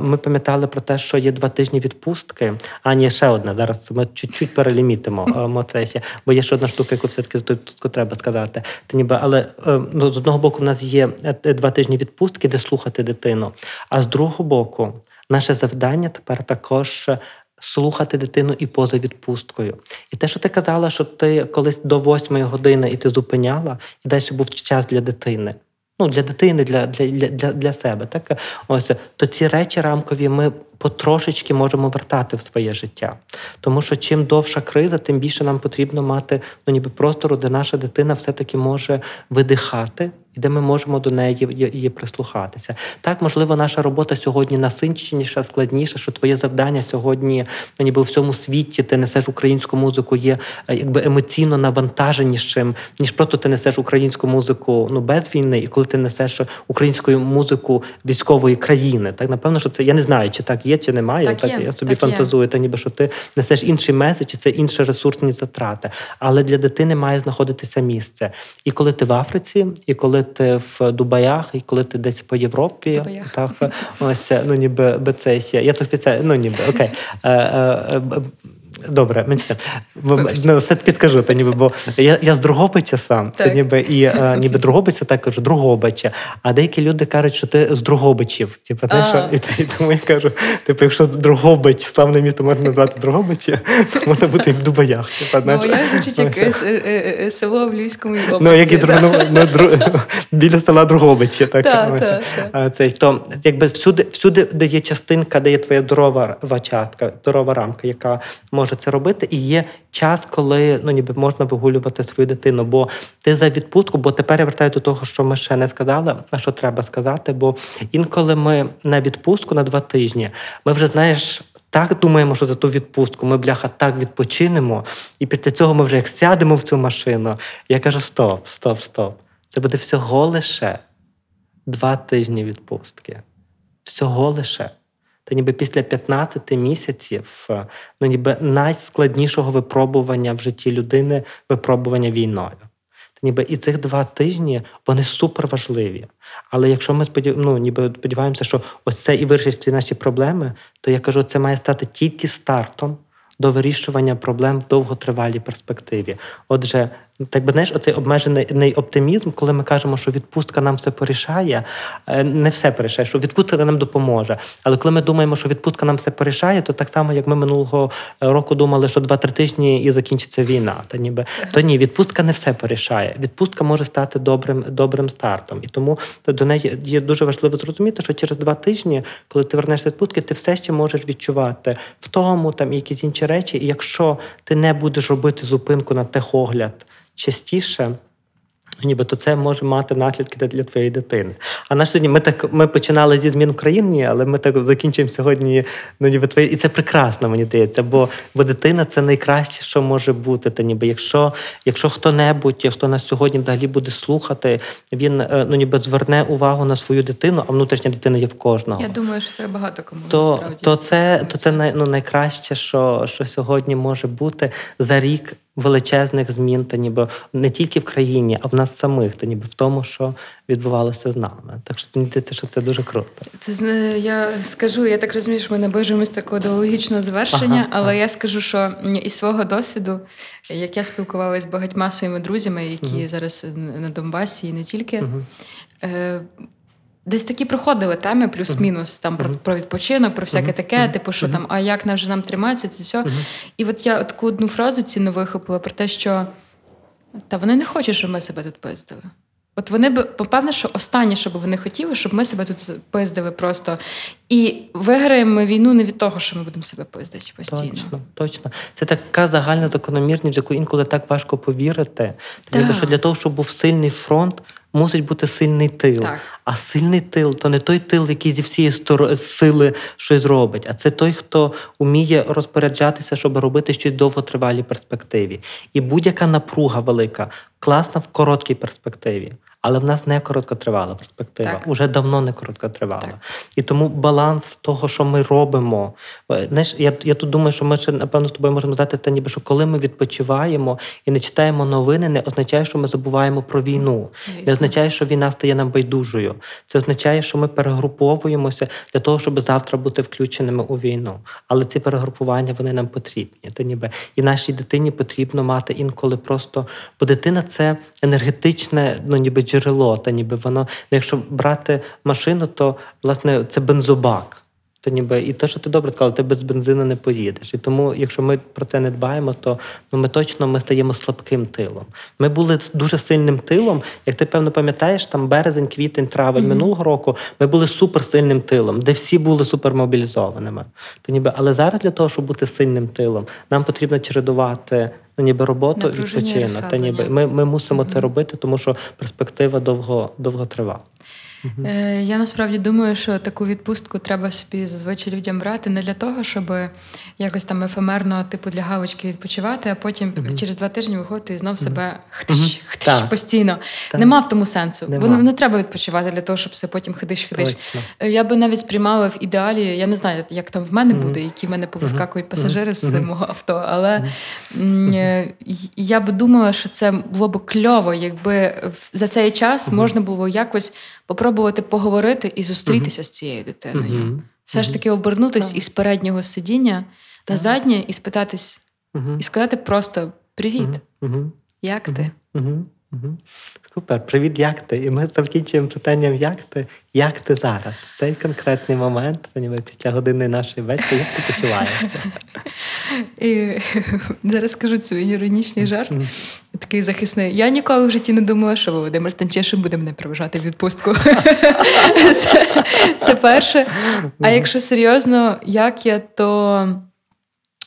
ми пам'ятали про те, що є два тижні відпустки. А ні, ще одне. Зараз ми чуть-чуть перелімітимо. Е, моцесі, бо є ще одна штука, яку все-таки тут треба сказати. Та ніби, Але е, ну, з одного боку, в нас є е, два тижні відпустки, де слухати дитину. А з другого боку, наше завдання тепер також. Слухати дитину і поза відпусткою. І те, що ти казала, що ти колись до восьмої години і ти зупиняла, і далі був час для дитини. Ну, для дитини, для для, для, для себе. Так? Ось, То ці речі рамкові ми потрошечки можемо вертати в своє життя. Тому що чим довша криза, тим більше нам потрібно мати ну, ніби простору, де наша дитина все-таки може видихати і де ми можемо до неї її прислухатися. Так, можливо, наша робота сьогодні насиченіша, складніша, що твоє завдання сьогодні, ну, ніби в всьому світі ти несеш українську музику, є е, якби емоційно навантаженішим, ніж просто ти несеш українську музику ну без війни, і коли ти несеш українську музику військової країни. Так, напевно, що це я не знаю, чи так є, чи немає. Так, так є, я собі так фантазую, є. та ніби що ти несеш інший меседж, і це інші ресурсні затрати. Але для дитини має знаходитися місце. І коли ти в Африці, і коли ти в Дубаях, і коли ти десь по Європі, так ось ну ніби бецесія. Я то спеціально, ну ніби окей. Е, е, е, Добре, менше ну, все-таки скажу, та ніби, бо я я з Другобича сам, та ніби і а, ніби Другобича так кажу, Другобича. А деякі люди кажуть, що ти з Другобичів. Типу, знаєш, що? І, і тому я кажу: типу, якщо Другобич, славне місто можна назвати Другобичі, то можна бути і в Дубаях. Типу, ну, я звучить як е, е, е, село в Львівському області. Ну, як і ну, дру, біля села Другобичі. Так, так, так, Цей, то, якби всюди, всюди, де є частинка, де є твоя здорова вачатка, здорова рамка, яка може може це робити, і є час, коли ну ніби можна вигулювати свою дитину. Бо ти за відпустку, бо тепер я вертаю до того, що ми ще не сказали, а що треба сказати. Бо інколи ми на відпустку на два тижні, ми вже знаєш. Так думаємо, що за ту відпустку ми, бляха, так відпочинемо, і після цього ми вже як сядемо в цю машину. Я кажу: стоп, стоп, стоп. Це буде всього лише два тижні відпустки. Всього лише. Та ніби після 15 місяців, е, ну ніби найскладнішого випробування в житті людини випробування війною. Та ніби і цих два тижні вони супер важливі. Але якщо ми сподів... ну, ніби сподіваємося, що ось це і вирішить ці наші проблеми, то я кажу, це має стати тільки стартом до вирішування проблем в довготривалій перспективі. Отже, так би знаєш, оцей обмежений оптимізм, коли ми кажемо, що відпустка нам все порішає, е, не все порішає, що відпустка нам допоможе. Але коли ми думаємо, що відпустка нам все порішає, то так само, як ми минулого е, року думали, що два-три тижні і закінчиться війна. Та ніби то ні, відпустка не все порішає. Відпустка може стати добрим добрим стартом. І тому до неї є дуже важливо зрозуміти, що через два тижні, коли ти вернешся відпустки, ти все ще можеш відчувати втому там якісь інші речі. І якщо ти не будеш робити зупинку на техогляд частіше. Нібито це може мати наслідки для твоєї дитини. А наш сьогодні ми так ми починали зі змін в країні, але ми так закінчуємо сьогодні. Ну ніби твої, і це прекрасно, мені здається, бо бо дитина це найкраще, що може бути. Та ніби якщо якщо хто-небудь, хто нас сьогодні взагалі буде слухати, він е, ну ніби зверне увагу на свою дитину, а внутрішня дитина є в кожного. Я думаю, що це багато кому то, насправді. То це то це най, ну, найкраще, що, що сьогодні може бути за рік величезних змін, та ніби не тільки в країні, а в нас самих, та ніби в тому, що відбувалося з нами. Так що мені здається, що це дуже круто. Це я скажу, я так розумію, що ми наближуємось такого до логічного завершення, ага, але ага. я скажу, що із свого досвіду, як я спілкувалася з багатьма своїми друзями, які угу. зараз на Донбасі і не тільки. Угу. Десь такі проходили теми, плюс-мінус там про про відпочинок, про всяке таке, типу, що там, а як нам вже нам триматися, це все. І от я таку одну фразу ціну вихопила про те, що та вони не хочуть, щоб ми себе тут пиздили. От вони б, попевне, що останнє, що б вони хотіли, щоб ми себе тут пиздили просто. І виграємо ми війну не від того, що ми будемо себе пиздити постійно. Точно, точно. Це така загальна закономірність, в яку інколи так важко повірити. Ніби що для того, щоб був сильний фронт, мусить бути сильний тил. Так. А сильний тил то не той тил, який зі всієї сили щось робить, а це той, хто вміє розпоряджатися, щоб робити щось в довготривалій перспективі. І будь-яка напруга велика, класна в короткій перспективі. Але в нас не короткотривала перспектива, так. уже давно не короткотривала. Так. І тому баланс того, що ми робимо. Е, знаєш, я я тут думаю, що ми ще напевно з тобою можемо дати те, ніби що коли ми відпочиваємо і не читаємо новини, не означає, що ми забуваємо про війну. Звісно. Не означає, що війна стає нам байдужою. Це означає, що ми перегруповуємося для того, щоб завтра бути включеними у війну. Але ці перегрупування вони нам потрібні. Та ніби і нашій дитині потрібно мати інколи просто, бо дитина це енергетичне, ну ніби джерело, та ніби воно, ну, якщо брати машину, то власне це бензобак. Та ніби і те, що ти добре сказала, ти без бензину не поїдеш. І тому, якщо ми про це не дбаємо, то ну ми точно ми стаємо слабким тилом. Ми були дуже сильним тилом. Як ти певно пам'ятаєш, там березень, квітень, травень mm-hmm. минулого року ми були суперсильним тилом, де всі були супермобілізованими. Та ніби, але зараз для того, щоб бути сильним тилом, нам потрібно чередувати ну ніби роботу відпочинок. Та ніби ми ми мусимо mm-hmm. це робити, тому що перспектива довго довго тривала. Е, я насправді думаю, що таку відпустку треба собі зазвичай людям брати не для того, щоб якось там ефемерно, типу для галочки відпочивати, а потім uh-huh. через два тижні виходити і знов себе хтиш, хтиш uh-huh. постійно. Нема в тому сенсу. Воно не треба відпочивати для того, щоб все потім ходиш, ходиш. Я би навіть сприймала в ідеалі, я не знаю, як там в мене буде, які в мене повискакують пасажири з мого авто, але е, я би думала, що це було б кльово, якби за цей час можна було якось попробувати поговорити і зустрітися uh-huh. з цією дитиною. Все ж таки обернутися із переднього сидіння на заднє і спитатись, і сказати просто привіт, як ти? Супер, привіт, як ти? І ми закінчуємо питанням, як ти? Як ти зараз? В цей конкретний момент, ніби після години нашої бесіди, як ти почуваєшся? І Зараз скажу цю іронічний жарт, такий захисний. Я ніколи в житті не думала, що Володимир Станчишин буде мене проважати в відпустку. Це, це перше. А якщо серйозно, як я, то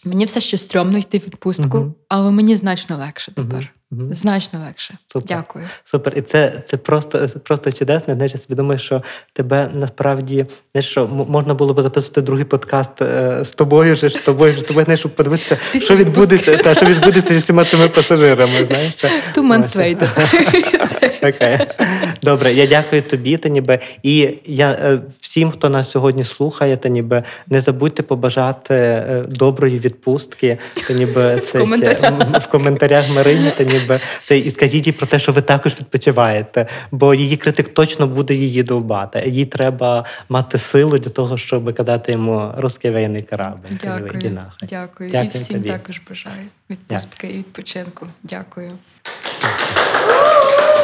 мені все ще стрьомно йти в відпустку, але мені значно легше тепер. Угу. Значно легше. Супер. Дякую. Супер. І це це просто просто чудесно. Знаєш, я собі думаю, що тебе насправді знаєш, що можна було б записати другий подкаст е, з тобою ж, з тобою ж, тобою, знаєш, щоб подивитися, Після що відбудеться, та, що відбудеться зі всіма тими пасажирами. знаєш. Two months Окей. Добре, я дякую тобі, та ніби. І я е, всім, хто нас сьогодні слухає, та ніби не забудьте побажати е, доброї відпустки, та ніби це в коментарях Марині, та ніби це і скажіть їй про те, що ви також відпочиваєте, бо її критик точно буде її довбати. Їй треба мати силу для того, щоб казати йому воєнний корабль. Дякую. Дякую. Дякую. І всім тобі. також бажаю відпустки і відпочинку. Дякую.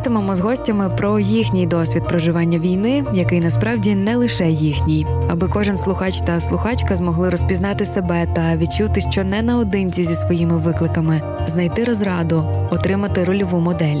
Говоритимемо з гостями про їхній досвід проживання війни, який насправді не лише їхній, аби кожен слухач та слухачка змогли розпізнати себе та відчути, що не наодинці зі своїми викликами, знайти розраду, отримати рольову модель